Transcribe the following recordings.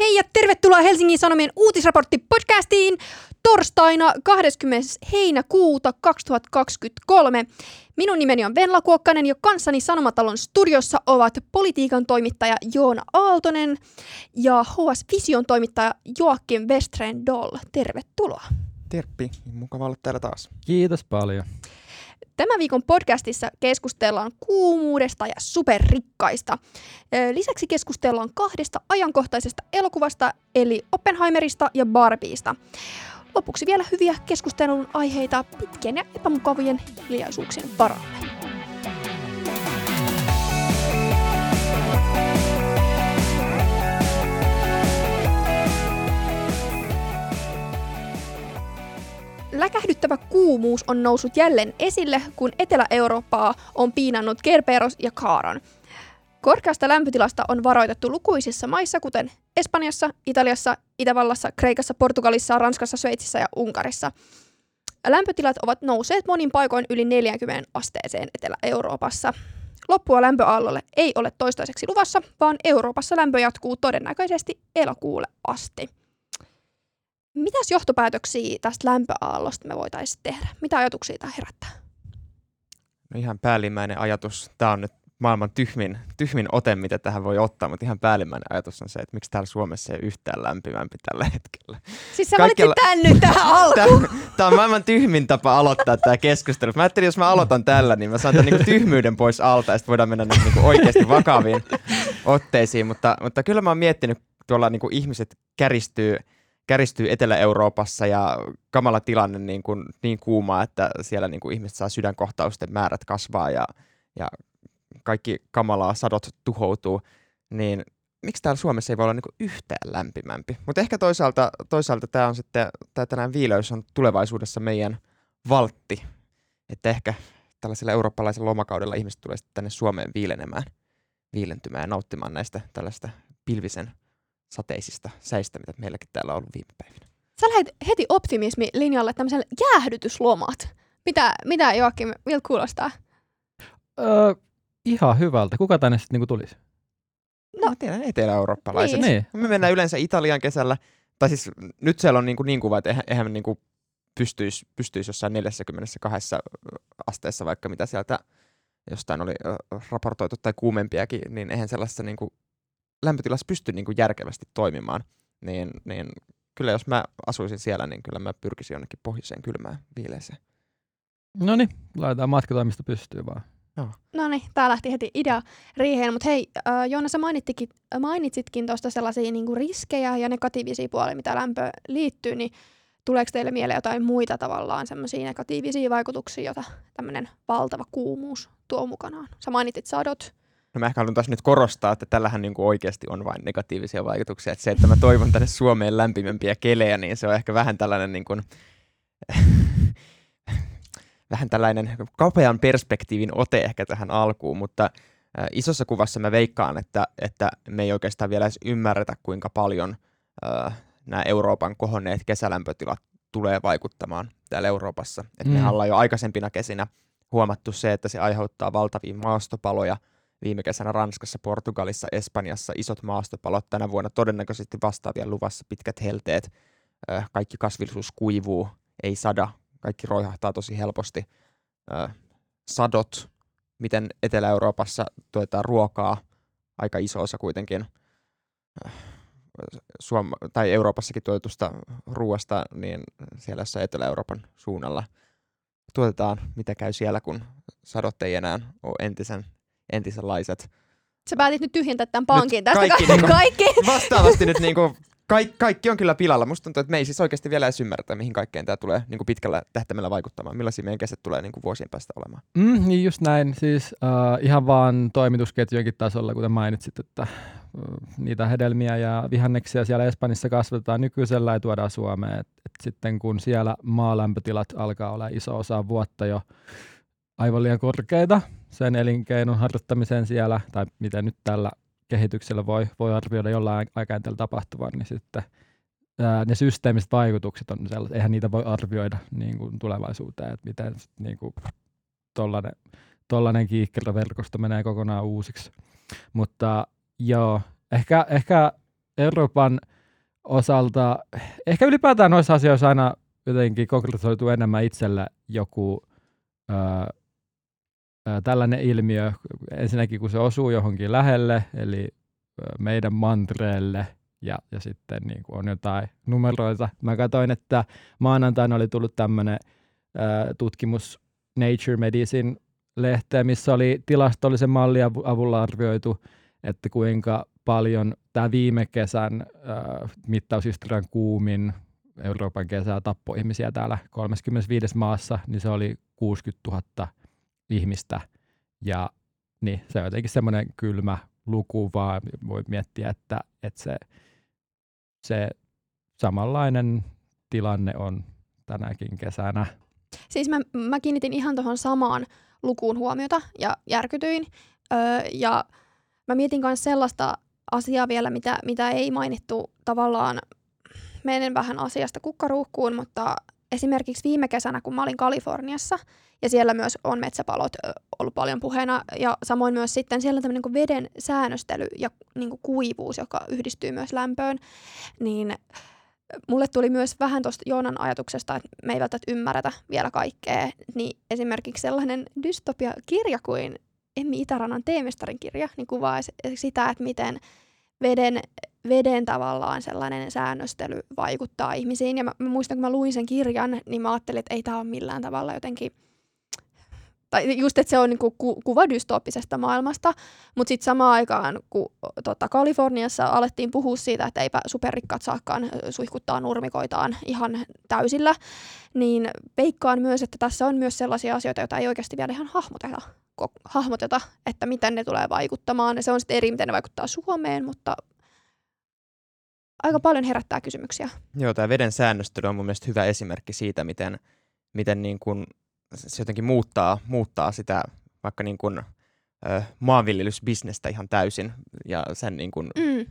Hei ja tervetuloa Helsingin Sanomien uutisraportti-podcastiin torstaina 20. heinäkuuta 2023. Minun nimeni on Venla Kuokkanen ja kanssani Sanomatalon studiossa ovat politiikan toimittaja Joona Aaltonen ja HS Vision toimittaja Joakim Westren Doll. Tervetuloa. Terppi, mukava olla täällä taas. Kiitos paljon. Tämän viikon podcastissa keskustellaan kuumuudesta ja superrikkaista. Lisäksi keskustellaan kahdesta ajankohtaisesta elokuvasta, eli Oppenheimerista ja Barbiesta. Lopuksi vielä hyviä keskustelun aiheita pitkien ja epämukavien hiljaisuuksien varalle. Läkähdyttävä kuumuus on noussut jälleen esille, kun Etelä-Eurooppaa on piinannut Kerberos ja Kaaron. Korkeasta lämpötilasta on varoitettu lukuisissa maissa, kuten Espanjassa, Italiassa, Itävallassa, Kreikassa, Portugalissa, Ranskassa, Sveitsissä ja Unkarissa. Lämpötilat ovat nousseet monin paikoin yli 40 asteeseen Etelä-Euroopassa. Loppua lämpöaallolle ei ole toistaiseksi luvassa, vaan Euroopassa lämpö jatkuu todennäköisesti elokuulle asti. Mitäs johtopäätöksiä tästä lämpöaallosta me voitaisiin tehdä? Mitä ajatuksia tämä herättää? No ihan päällimmäinen ajatus, tämä on nyt maailman tyhmin, tyhmin ote, mitä tähän voi ottaa, mutta ihan päällimmäinen ajatus on se, että miksi täällä Suomessa ei yhtään lämpimämpi tällä hetkellä. Siis sä Kaikilla... tän nyt tähän alkuun. Tämä on maailman tyhmin tapa aloittaa tämä keskustelu. Mä ajattelin, jos mä aloitan tällä, niin mä saan tämän niinku tyhmyyden pois alta ja sitten voidaan mennä niinku oikeasti vakaviin otteisiin. Mutta, mutta kyllä mä oon miettinyt, tuolla niinku ihmiset käristyy – käristyy Etelä-Euroopassa ja kamala tilanne niin, kuin, niin kuuma, että siellä niin kuin ihmiset saa sydänkohtausten määrät kasvaa ja, ja kaikki kamalaa sadot tuhoutuu, niin miksi täällä Suomessa ei voi olla niin yhtään lämpimämpi? Mutta ehkä toisaalta, toisaalta tämä on sitten, tämä tänään viileys on tulevaisuudessa meidän valtti, että ehkä tällaisella eurooppalaisella lomakaudella ihmiset tulee sitten tänne Suomeen viilenemään, viilentymään ja nauttimaan näistä tällaista pilvisen sateisista säistä, mitä meilläkin täällä on ollut viime päivinä. Sä lähdet heti optimismi-linjalle tämmöiselle jäähdytyslomat. Mitä, mitä Joakim, miltä kuulostaa? Öö, ihan hyvältä. Kuka tänne sitten niinku tulisi? No, Mä tiedän etelä-eurooppalaiset. Niin. Me mennään yleensä Italian kesällä, tai siis nyt siellä on niin, kuin niin kuva, että eihän, eihän niin kuin pystyisi, pystyisi jossain 42 asteessa vaikka mitä sieltä jostain oli raportoitu tai kuumempiakin, niin eihän sellaisessa niin kuin lämpötilassa pysty niin kuin järkevästi toimimaan, niin, niin kyllä jos mä asuisin siellä, niin kyllä mä pyrkisin jonnekin pohjoiseen kylmään viileeseen. No niin, laitetaan matkatoimista pystyy vaan. No niin, tää lähti heti idea riiheen, mutta hei, äh, Joona, sä mainitsitkin tuosta sellaisia niinku riskejä ja negatiivisia puolia, mitä lämpö liittyy, niin tuleeko teille mieleen jotain muita tavallaan semmoisia negatiivisia vaikutuksia, joita tämmöinen valtava kuumuus tuo mukanaan? Sä mainitit sadot, No mä ehkä haluan taas nyt korostaa, että tällähän niin kuin oikeasti on vain negatiivisia vaikutuksia. Että se, että mä toivon tänne Suomeen lämpimämpiä kelejä, niin se on ehkä vähän tällainen niin kuin, vähän tällainen kapean perspektiivin ote ehkä tähän alkuun, mutta isossa kuvassa mä veikkaan, että, että me ei oikeastaan vielä edes ymmärretä, kuinka paljon äh, nämä Euroopan kohonneet kesälämpötilat tulee vaikuttamaan täällä Euroopassa. Et mm. Mehän ollaan jo aikaisempina kesinä huomattu se, että se aiheuttaa valtavia maastopaloja – viime kesänä Ranskassa, Portugalissa, Espanjassa isot maastopalot. Tänä vuonna todennäköisesti vastaavia luvassa pitkät helteet. Kaikki kasvillisuus kuivuu, ei sada, kaikki roihahtaa tosi helposti. Sadot, miten Etelä-Euroopassa tuetaan ruokaa, aika iso osa kuitenkin Suom- tai Euroopassakin tuotetusta ruoasta, niin siellä Etelä-Euroopan suunnalla tuotetaan, mitä käy siellä, kun sadot ei enää ole entisen entisenlaiset. Sä päätit nyt tyhjentää tämän pankin nyt tästä kaikki, niinku, kaikki. Vastaavasti nyt niinku, kaikki, kaikki on kyllä pilalla. Musta tuntuu, että me ei siis oikeasti vielä edes ymmärretä, mihin kaikkeen tämä tulee niinku pitkällä tähtäimellä vaikuttamaan. Millaisia meidän kesät tulee niinku vuosien päästä olemaan. Mm, niin just näin. Siis uh, ihan vaan toimitusketjujenkin tasolla, kuten mainitsit, että uh, niitä hedelmiä ja vihanneksia siellä Espanjassa kasvatetaan nykyisellä ja tuodaan Suomeen. Et, et sitten kun siellä maalämpötilat alkaa olla iso osa vuotta jo aivan liian korkeita sen elinkeinon harjoittamiseen siellä, tai miten nyt tällä kehityksellä voi, voi arvioida jollain aikajänteellä tapahtuvan, niin sitten ää, ne systeemiset vaikutukset on sellaiset, eihän niitä voi arvioida niin kuin tulevaisuuteen, että miten niin kuin tollainen, menee kokonaan uusiksi. Mutta joo, ehkä, ehkä Euroopan osalta, ehkä ylipäätään noissa asioissa aina jotenkin konkretisoituu enemmän itselle joku tällainen ilmiö, ensinnäkin kun se osuu johonkin lähelle, eli meidän mantreelle, ja, ja sitten niin kuin on jotain numeroita. Mä katsoin, että maanantaina oli tullut tämmöinen tutkimus Nature Medicine lehteen, missä oli tilastollisen mallin avulla arvioitu, että kuinka paljon tämä viime kesän äh, mittaushistorian kuumin Euroopan kesä tappoi ihmisiä täällä 35 maassa, niin se oli 60 000 ihmistä. Ja niin, se on jotenkin semmoinen kylmä luku, vaan voi miettiä, että, että se, se samanlainen tilanne on tänäkin kesänä. Siis mä, mä kiinnitin ihan tuohon samaan lukuun huomiota ja järkytyin. Öö, ja mä mietin myös sellaista asiaa vielä, mitä, mitä ei mainittu tavallaan, menen vähän asiasta kukkaruukkuun, mutta esimerkiksi viime kesänä, kun mä olin Kaliforniassa, ja siellä myös on metsäpalot ollut paljon puheena, ja samoin myös sitten siellä tämmöinen niin veden säännöstely ja niin kuin kuivuus, joka yhdistyy myös lämpöön, niin mulle tuli myös vähän tuosta Joonan ajatuksesta, että me ei välttämättä ymmärretä vielä kaikkea, niin esimerkiksi sellainen dystopia-kirja kuin Emmi Itärannan teemestarin kirja, niin kuvaa sitä, että miten veden, veden tavallaan sellainen säännöstely vaikuttaa ihmisiin. Ja mä, mä muistan, kun mä luin sen kirjan, niin mä ajattelin, että ei tämä ole millään tavalla jotenkin tai just, että se on niinku ku, kuva dystooppisesta maailmasta, mutta sitten samaan aikaan, kun tota, Kaliforniassa alettiin puhua siitä, että eipä superrikkaat saakaan suihkuttaa nurmikoitaan ihan täysillä, niin veikkaan myös, että tässä on myös sellaisia asioita, joita ei oikeasti vielä ihan hahmoteta, hahmoteta että miten ne tulee vaikuttamaan. Se on sitten eri, miten ne vaikuttaa Suomeen, mutta aika paljon herättää kysymyksiä. Joo, tämä veden säännöstely on mun mielestä hyvä esimerkki siitä, miten, miten niin kuin se jotenkin muuttaa, muuttaa sitä vaikka niin kuin, ö, maanviljelysbisnestä ihan täysin ja sen niin kuin, mm.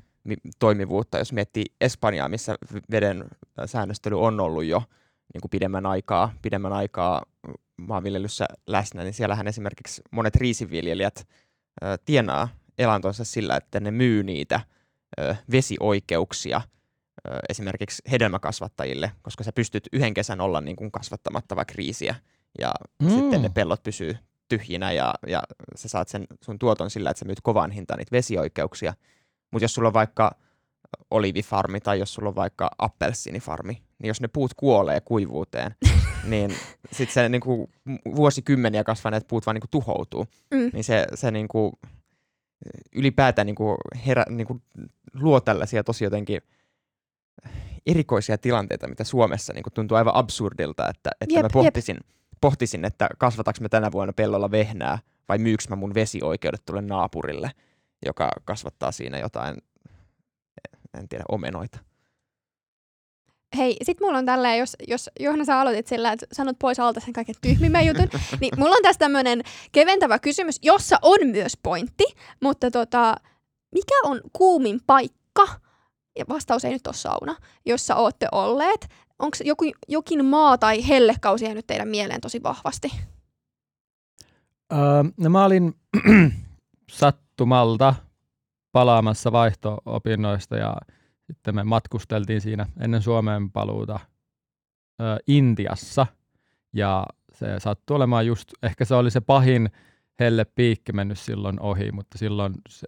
toimivuutta. Jos miettii Espanjaa, missä veden säännöstely on ollut jo niin kuin pidemmän aikaa, pidemmän aikaa maanviljelyssä läsnä, niin siellähän esimerkiksi monet riisiviljelijät ö, tienaa elantonsa sillä, että ne myy niitä ö, vesioikeuksia ö, esimerkiksi hedelmäkasvattajille, koska sä pystyt yhden kesän olla niin kuin kasvattamatta vaikka riisiä ja mm. sitten ne pellot pysyy tyhjinä ja, ja sä saat sen sun tuoton sillä, että sä myyt kovan hintaan niitä vesioikeuksia. Mutta jos sulla on vaikka olivifarmi tai jos sulla on vaikka appelsiinifarmi, niin jos ne puut kuolee kuivuuteen, niin sitten se niinku, vuosikymmeniä kasvaneet puut vaan niinku tuhoutuu. Mm. Niin se, se niinku, ylipäätään niinku herä, niinku, luo tällaisia tosi jotenkin erikoisia tilanteita, mitä Suomessa niinku tuntuu aivan absurdilta, että, että jep, mä pohtisin, jep. pohtisin, että kasvataks mä tänä vuonna pellolla vehnää vai myyks mä mun vesioikeudet tulle naapurille, joka kasvattaa siinä jotain, en tiedä, omenoita. Hei, sit mulla on tälleen, jos, jos Johanna sä aloitit sillä, että sanot pois alta sen kaiken tyhmimmän jutun, niin mulla on tässä tämmönen keventävä kysymys, jossa on myös pointti, mutta tota, mikä on kuumin paikka, ja vastaus ei nyt ole sauna, jossa olette olleet. Onko joku, jokin maa tai hellekausi jäänyt teidän mieleen tosi vahvasti? Öö, no mä olin sattumalta palaamassa vaihto-opinnoista ja sitten me matkusteltiin siinä ennen Suomeen paluuta ö, Intiassa ja se sattui olemaan just, ehkä se oli se pahin helle piikki mennyt silloin ohi, mutta silloin se,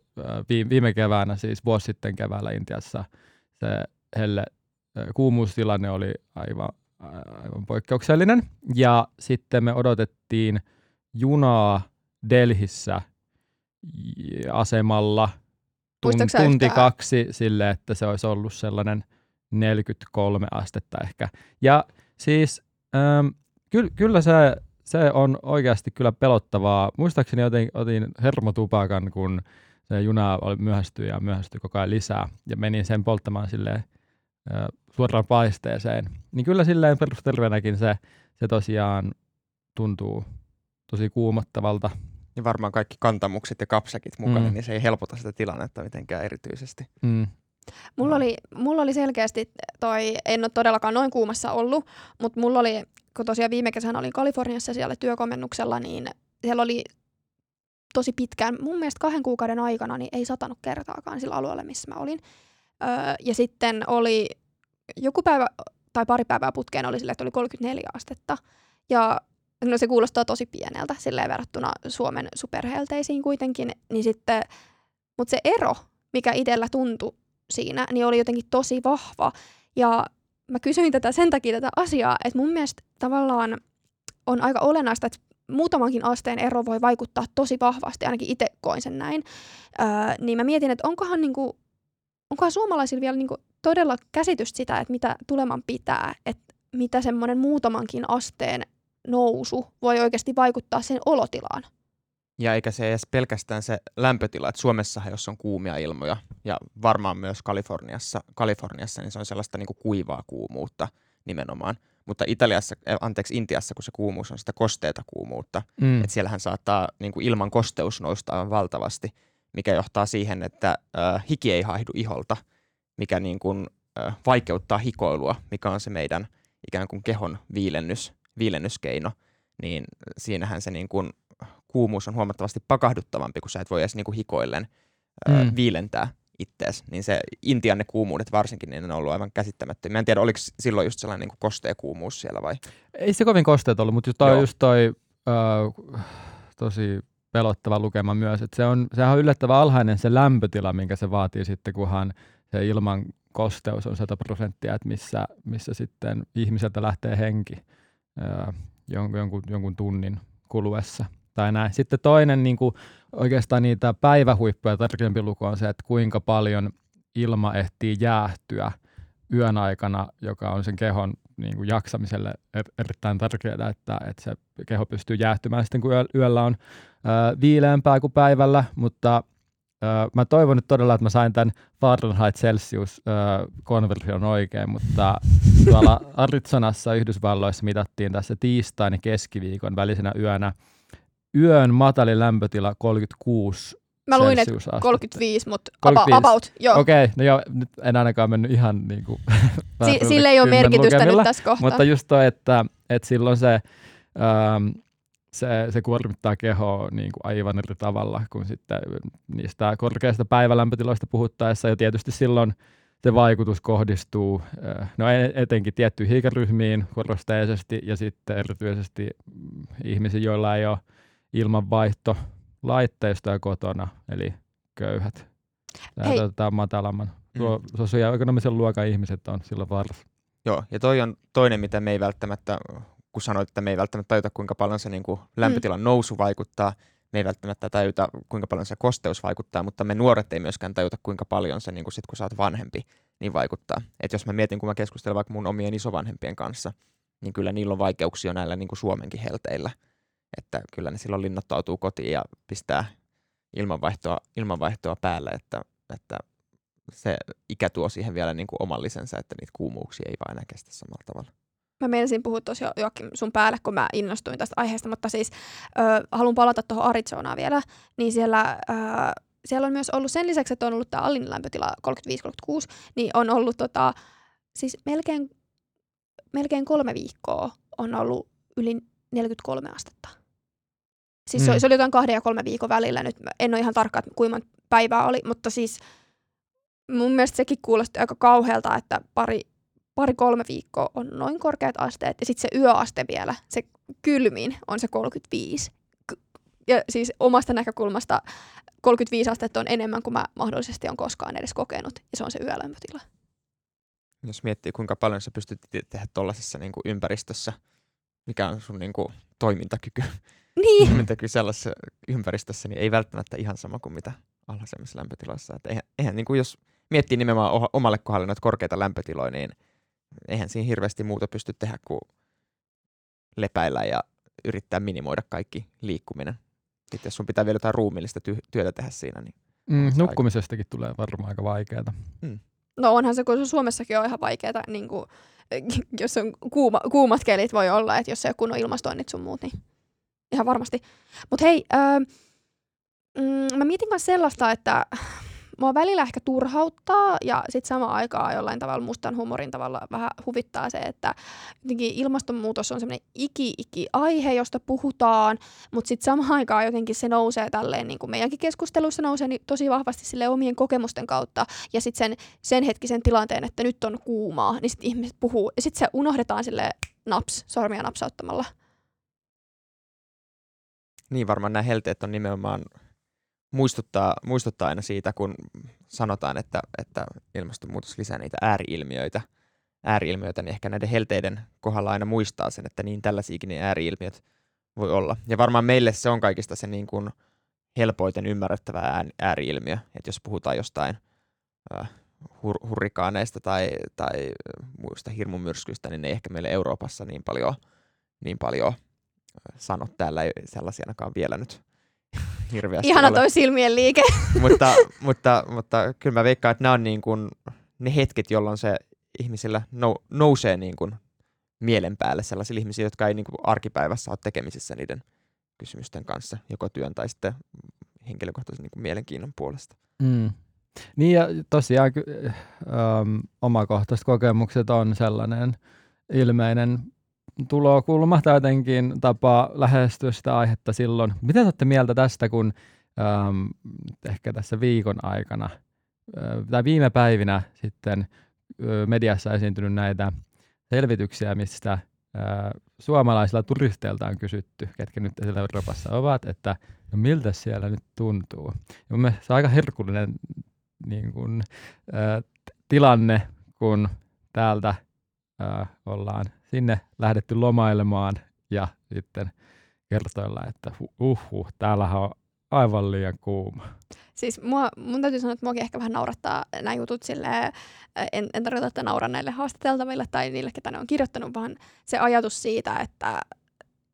viime keväänä, siis vuosi sitten keväällä Intiassa, se helle kuumuustilanne oli aivan, aivan poikkeuksellinen. Ja sitten me odotettiin junaa Delhissä asemalla – tun, tunti kaksi sille, että se olisi ollut sellainen 43 astetta ehkä. Ja siis ähm, ky- kyllä se, se on oikeasti kyllä pelottavaa. Muistaakseni otin, otin hermotupakan, kun se juna oli myöhästyi ja myöhästyi koko ajan lisää ja menin sen polttamaan silleen äh, suoraan paisteeseen. Niin kyllä silleen perusterveenäkin se, se tosiaan tuntuu tosi kuumottavalta ja varmaan kaikki kantamukset ja kapsäkit mukana, mm. niin se ei helpota sitä tilannetta mitenkään erityisesti. Mm. Mulla oli, mulla oli selkeästi toi, en ole todellakaan noin kuumassa ollut, mutta mulla oli, kun tosiaan viime kesänä olin Kaliforniassa siellä työkomennuksella, niin siellä oli tosi pitkään, mun mielestä kahden kuukauden aikana, niin ei satanut kertaakaan sillä alueella, missä mä olin. Öö, ja sitten oli joku päivä tai pari päivää putkeen oli sille, että oli 34 astetta. Ja no se kuulostaa tosi pieneltä silleen verrattuna Suomen superhelteisiin kuitenkin, niin sitten, mutta se ero, mikä itsellä tuntui siinä, niin oli jotenkin tosi vahva. Ja mä kysyin tätä sen takia tätä asiaa, että mun mielestä tavallaan on aika olennaista, että muutamankin asteen ero voi vaikuttaa tosi vahvasti, ainakin itse koin sen näin. Öö, niin mä mietin, että onkohan, niinku, onkohan suomalaisilla vielä niinku todella käsitystä sitä, että mitä tuleman pitää, että mitä semmoinen muutamankin asteen nousu voi oikeasti vaikuttaa sen olotilaan. Ja eikä se edes pelkästään se lämpötila, että Suomessahan jos on kuumia ilmoja ja varmaan myös Kaliforniassa, Kaliforniassa niin se on sellaista niin kuin kuivaa kuumuutta nimenomaan. Mutta Italiassa, eh, anteeksi Intiassa, kun se kuumuus on sitä kosteeta kuumuutta, mm. että siellähän saattaa niin kuin ilman kosteus nousta valtavasti, mikä johtaa siihen, että äh, hiki ei haihdu iholta, mikä niin kuin, äh, vaikeuttaa hikoilua, mikä on se meidän ikään kuin kehon viilennys, viilennyskeino, niin siinähän se niin kuin kuumuus on huomattavasti pakahduttavampi, kun sä et voi edes niin kuin hikoillen äh, mm. viilentää ittees, niin se Intian ne kuumuudet varsinkin, niin ne on ollut aivan käsittämättömiä. Mä en tiedä, oliko silloin just sellainen niin kostea kuumuus siellä vai? Ei se kovin kosteet ollut, mutta toi, just toi äh, tosi pelottava lukema myös, että se on, sehän on yllättävän alhainen se lämpötila, minkä se vaatii sitten, kunhan se ilman kosteus on 100 prosenttia, että missä, missä sitten ihmiseltä lähtee henki jonkun, jonkun tunnin kuluessa tai näin. Sitten toinen niin kuin oikeastaan niitä päivähuippuja tärkeämpi luku on se, että kuinka paljon ilma ehtii jäähtyä yön aikana, joka on sen kehon niin kuin jaksamiselle er, erittäin tärkeää, että, että se keho pystyy jäähtymään sitten, kun yöllä on ää, viileämpää kuin päivällä, mutta ää, mä toivon nyt todella, että mä sain tämän Fahrenheit Celsius konversion oikein, mutta tuolla Arizonassa Yhdysvalloissa mitattiin tässä tiistain ja keskiviikon välisenä yönä yön matalin lämpötila 36 Mä luin, että 35, mutta 35. about, joo. Okei, okay, no joo, nyt en ainakaan mennyt ihan niin kuin si- Sille ei ole merkitystä nyt tässä kohtaa. Mutta just toi, että, että silloin se, ähm, se, se kuormittaa kehoa niin kuin aivan eri tavalla kuin sitten niistä korkeista päivälämpötiloista puhuttaessa. Ja tietysti silloin se vaikutus kohdistuu äh, no etenkin tiettyihin ikäryhmiin korosteisesti ja sitten erityisesti ihmisiin, joilla ei ole ilmanvaihto laitteistoja kotona, eli köyhät. Tämä tota, matalamman. Tuo mm. sosioekonomisen luokan ihmiset on silloin vaarassa. Joo, ja toi on toinen, mitä me ei välttämättä, kun sanoit, että me ei välttämättä tajuta, kuinka paljon se niin kuin lämpötilan mm. nousu vaikuttaa, me ei välttämättä tajuta, kuinka paljon se kosteus vaikuttaa, mutta me nuoret ei myöskään tajuta, kuinka paljon se, niin kuin sit, kun sä oot vanhempi, niin vaikuttaa. Et jos mä mietin, kun mä keskustelen vaikka mun omien isovanhempien kanssa, niin kyllä niillä on vaikeuksia näillä niin kuin Suomenkin helteillä – että kyllä ne silloin linnoittautuu kotiin ja pistää ilmanvaihtoa, ilmanvaihtoa päälle, että, että se ikä tuo siihen vielä niin kuin oman lisänsä, että niitä kuumuuksia ei vaan enää kestä samalla tavalla. Mä menisin puhua tosiaan Joakim sun päälle, kun mä innostuin tästä aiheesta, mutta siis ö, haluan palata tuohon Arizonaan vielä, niin siellä, ö, siellä on myös ollut sen lisäksi, että on ollut tämä allin lämpötila 35-36, niin on ollut tota, siis melkein, melkein kolme viikkoa on ollut yli 43 astetta. Siis mm. se, oli jotain kahden ja kolmen viikon välillä. Nyt en ole ihan tarkka, että kuinka päivää oli, mutta siis mun mielestä sekin kuulosti aika kauhealta, että pari, pari kolme viikkoa on noin korkeat asteet ja sitten se yöaste vielä, se kylmin on se 35. Ja siis omasta näkökulmasta 35 astetta on enemmän kuin mä mahdollisesti on koskaan edes kokenut ja se on se yölämpötila. Jos miettii, kuinka paljon sä pystyt tehdä tuollaisessa niin ympäristössä, mikä on sun niin kuin, toimintakyky, niin. toimintakyky sellaisessa ympäristössä, niin ei välttämättä ihan sama kuin mitä alhaisemmissa lämpötiloissa. Et eihän, eihän niin kuin jos miettii nimenomaan omalle kohdalle noita korkeita lämpötiloja, niin eihän siinä hirveästi muuta pysty tehdä kuin lepäillä ja yrittää minimoida kaikki liikkuminen. Sitten jos sun pitää vielä jotain ruumiillista ty- työtä tehdä siinä, niin... Mm, nukkumisestakin aika... tulee varmaan aika vaikeaa. Mm. No onhan se, kun se Suomessakin on ihan vaikeaa, niin kuin, jos on kuuma, kuumat kelit voi olla, että jos se ei ole kunnon ilmastoinnit sun muut, niin ihan varmasti. Mutta hei, öö, mm, mä mietin myös sellaista, että mua välillä ehkä turhauttaa ja sitten samaan aikaan jollain tavalla mustan humorin tavalla vähän huvittaa se, että jotenkin ilmastonmuutos on semmoinen iki-iki-aihe, josta puhutaan, mutta sitten samaan aikaan jotenkin se nousee tälleen, niin kuin meidänkin keskusteluissa nousee niin tosi vahvasti sille omien kokemusten kautta ja sitten sen, sen hetkisen tilanteen, että nyt on kuumaa, niin sitten ihmiset puhuu ja sitten se unohdetaan sille naps, sormia napsauttamalla. Niin varmaan nämä helteet on nimenomaan muistuttaa, muistuttaa aina siitä, kun sanotaan, että, että ilmastonmuutos lisää niitä ääriilmiöitä, ääriilmiöitä, niin ehkä näiden helteiden kohdalla aina muistaa sen, että niin tällaisiakin ne ääriilmiöt voi olla. Ja varmaan meille se on kaikista se niin kuin helpoiten ymmärrettävä ääriilmiö, että jos puhutaan jostain äh, hur- hurrikaaneista tai, tai muista hirmumyrskyistä, niin ne ei ehkä meille Euroopassa niin paljon, niin paljon sano täällä sellaisianakaan vielä nyt hirveästi Ihana ole. toi silmien liike. mutta, mutta, mutta kyllä mä veikkaan, että nämä on niin kuin ne hetket, jolloin se ihmisillä nou, nousee niin kuin mielen päälle sellaisille ihmisille, jotka ei niin kuin arkipäivässä ole tekemisissä niiden kysymysten kanssa, joko työn tai sitten henkilökohtaisen niin kuin mielenkiinnon puolesta. Mm. Niin ja tosiaan ähm, omakohtaiset kokemukset on sellainen ilmeinen tulokulma tai jotenkin tapa lähestyä sitä aihetta silloin. Mitä olette mieltä tästä, kun ähm, ehkä tässä viikon aikana äh, tai viime päivinä sitten äh, mediassa esiintynyt näitä selvityksiä, mistä äh, suomalaisilla turisteilta on kysytty, ketkä nyt siellä Euroopassa ovat, että no miltä siellä nyt tuntuu. Ja mun se on aika herkullinen niin kuin, äh, tilanne, kun täältä äh, ollaan sinne lähdetty lomailemaan ja sitten kertoilla, että uh, uh täällä on aivan liian kuuma. Siis mua, mun täytyy sanoa, että muakin ehkä vähän naurattaa nämä jutut silleen, en, en tarkoita, että nauran näille haastateltaville tai niille, ketä ne on kirjoittanut, vaan se ajatus siitä, että,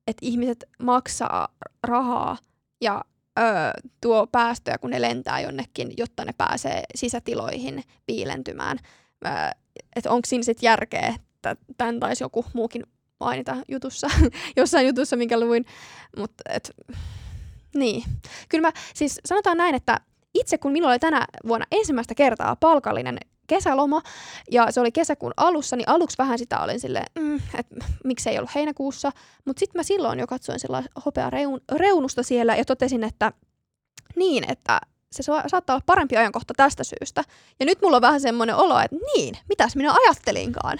että ihmiset maksaa rahaa ja ö, tuo päästöjä, kun ne lentää jonnekin, jotta ne pääsee sisätiloihin piilentymään. Että onko siinä sitten järkeä, että tämän taisi joku muukin mainita jutussa, jossain jutussa, minkä luin. Mutta niin. Kyllä mä, siis sanotaan näin, että itse kun minulla oli tänä vuonna ensimmäistä kertaa palkallinen kesäloma, ja se oli kesäkuun alussa, niin aluksi vähän sitä olin sille, mm, että miksei ollut heinäkuussa, mutta sitten mä silloin jo katsoin sellaista hopea reun, reunusta siellä ja totesin, että niin, että se saattaa olla parempi ajankohta tästä syystä. Ja nyt mulla on vähän semmoinen olo, että niin, mitäs minä ajattelinkaan.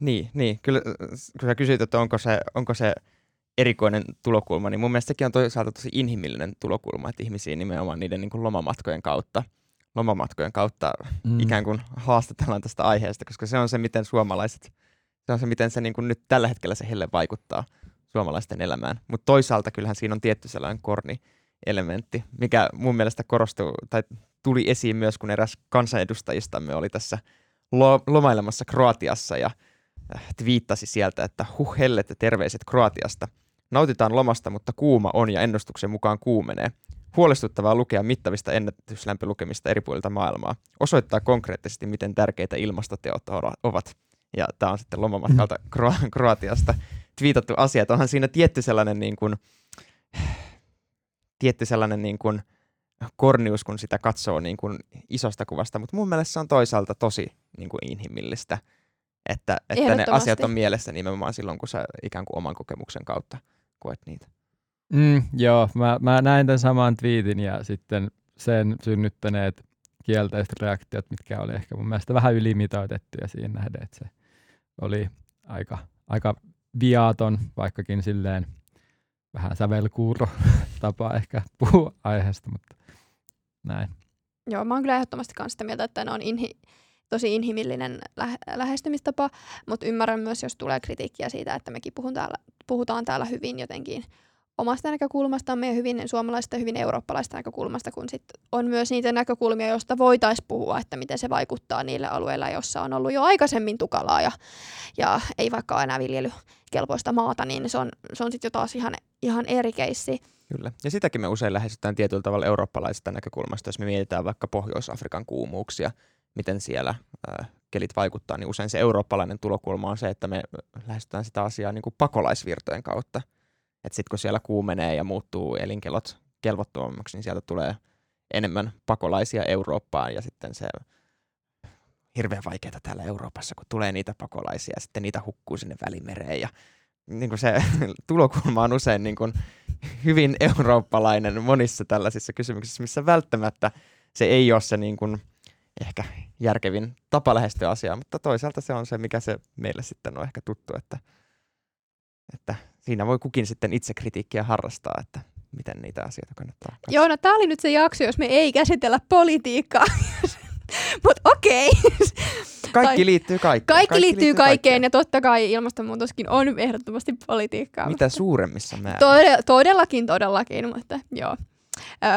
Niin, niin. Kyllä, kun sä kysyit, että onko se, onko se erikoinen tulokulma, niin mun mielestä sekin on toisaalta tosi inhimillinen tulokulma, että ihmisiä nimenomaan niiden niin kuin lomamatkojen kautta, lomamatkojen kautta mm. ikään kuin haastatellaan tästä aiheesta, koska se on se, miten suomalaiset, se on se, miten se niin kuin nyt tällä hetkellä se helle vaikuttaa suomalaisten elämään. Mutta toisaalta kyllähän siinä on tietty sellainen korni elementti, mikä mun mielestä korostuu tai tuli esiin myös, kun eräs kansanedustajistamme oli tässä lo- lomailemassa Kroatiassa ja äh, twiittasi sieltä, että huh hellet ja terveiset Kroatiasta – Nautitaan lomasta, mutta kuuma on ja ennustuksen mukaan kuumenee. Huolestuttavaa lukea mittavista ennätyslämpölukemista eri puolilta maailmaa. Osoittaa konkreettisesti, miten tärkeitä ilmastoteot ovat. Ja tämä on sitten lomamatkalta Kro- Kroatiasta twiitattu asia, että onhan siinä tietty sellainen niin kuin, tietty sellainen niin kuin kornius, kun sitä katsoo niin kuin isosta kuvasta, mutta mun mielestä se on toisaalta tosi niin kuin inhimillistä, että, että ne asiat on mielessä nimenomaan silloin, kun sä ikään kuin oman kokemuksen kautta koet niitä. Mm, joo, mä, mä näin tämän saman twiitin ja sitten sen synnyttäneet kielteiset reaktiot, mitkä oli ehkä mun mielestä vähän ylimitoitettuja siinä nähden, että se oli aika, aika viaton, vaikkakin silleen vähän sävelkuuro tapa ehkä puhua aiheesta, mutta näin. Joo, mä oon kyllä ehdottomasti kanssa sitä mieltä, että ne on inhi- tosi inhimillinen lähe- lähestymistapa, mutta ymmärrän myös, jos tulee kritiikkiä siitä, että mekin puhun täällä, puhutaan täällä hyvin jotenkin omasta näkökulmastamme ja hyvin suomalaisesta ja hyvin eurooppalaista näkökulmasta, kun sit on myös niitä näkökulmia, joista voitaisiin puhua, että miten se vaikuttaa niille alueilla, joissa on ollut jo aikaisemmin tukalaa ja, ja ei vaikka enää viljelykelpoista maata, niin se on, se on sitten jo taas ihan, ihan eri keissi. Kyllä. Ja sitäkin me usein lähestytään tietyllä tavalla eurooppalaisesta näkökulmasta, jos me mietitään vaikka Pohjois-Afrikan kuumuuksia, miten siellä kelit vaikuttaa, niin usein se eurooppalainen tulokulma on se, että me lähestytään sitä asiaa niin kuin pakolaisvirtojen kautta. Että sitten kun siellä kuumenee ja muuttuu elinkelot kelvottomammaksi, niin sieltä tulee enemmän pakolaisia Eurooppaan ja sitten se hirveän vaikeaa täällä Euroopassa, kun tulee niitä pakolaisia ja sitten niitä hukkuu sinne välimereen ja niin kuin se tulokulma on usein niin kuin hyvin eurooppalainen monissa tällaisissa kysymyksissä, missä välttämättä se ei ole se niin kuin ehkä järkevin tapa lähestyä asiaa, mutta toisaalta se on se, mikä se meille sitten on ehkä tuttu, että, että siinä voi kukin sitten itse kritiikkiä harrastaa, että miten niitä asioita kannattaa katsoa. Joo, no tämä oli nyt se jakso, jos me ei käsitellä politiikkaa. Mutta okei. Kaikki tai- liittyy kaikkeen. Kaikki liittyy kaikkeen kaikkeen. ja totta kai ilmastonmuutoskin on ehdottomasti politiikkaa. Mitä suuremmissa määrin. Tode- todellakin, todellakin, mutta joo. Öö,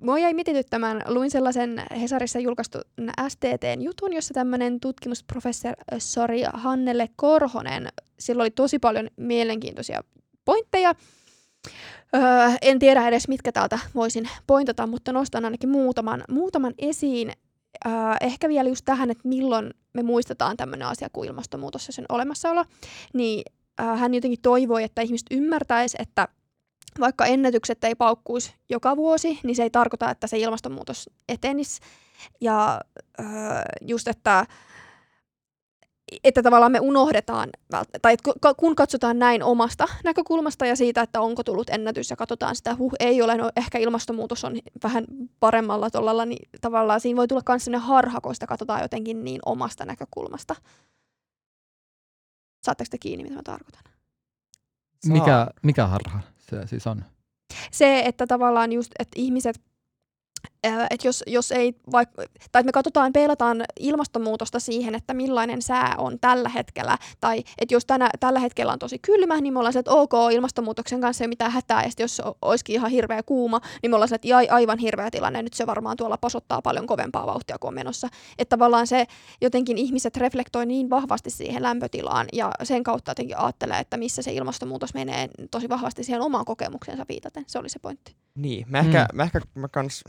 Mua jäi mietityttämään, luin sellaisen Hesarissa julkaistun STTn jutun, jossa tämmöinen tutkimusprofessori Hannele Korhonen, sillä oli tosi paljon mielenkiintoisia pointteja. Öö, en tiedä edes mitkä täältä voisin pointata, mutta nostan ainakin muutaman, muutaman esiin. Öö, ehkä vielä just tähän, että milloin me muistetaan tämmöinen asia kuin ilmastonmuutos ja sen olemassaolo. Niin äh, hän jotenkin toivoi, että ihmiset ymmärtäisi, että vaikka ennätykset ei paukkuisi joka vuosi, niin se ei tarkoita, että se ilmastonmuutos etenisi. Ja äh, just, että, että tavallaan me unohdetaan, tai kun katsotaan näin omasta näkökulmasta ja siitä, että onko tullut ennätys ja katsotaan sitä, huh, ei ole, no ehkä ilmastonmuutos on vähän paremmalla tollalla, niin tavallaan siinä voi tulla myös sellainen harha, kun sitä katsotaan jotenkin niin omasta näkökulmasta. Saatteko te kiinni, mitä mä tarkoitan? Mikä, mikä harha se siis on? se, että tavallaan just, että ihmiset, että jos, jos ei vaikka, tai että me katsotaan, peilataan ilmastonmuutosta siihen, että millainen sää on tällä hetkellä, tai että jos tänä, tällä hetkellä on tosi kylmä, niin me ollaan se, että ok, ilmastonmuutoksen kanssa ei ole mitään hätää, ja sitten jos olisikin ihan hirveä kuuma, niin me ollaan se, että ai, aivan hirveä tilanne, nyt se varmaan tuolla pasottaa paljon kovempaa vauhtia kuin on menossa. Että tavallaan se jotenkin ihmiset reflektoi niin vahvasti siihen lämpötilaan, ja sen kautta jotenkin ajattelee, että missä se ilmastonmuutos menee tosi vahvasti siihen omaan kokemuksensa viitaten. Se oli se pointti. Niin, mä ehkä, Mm. mä ehkä mä kans...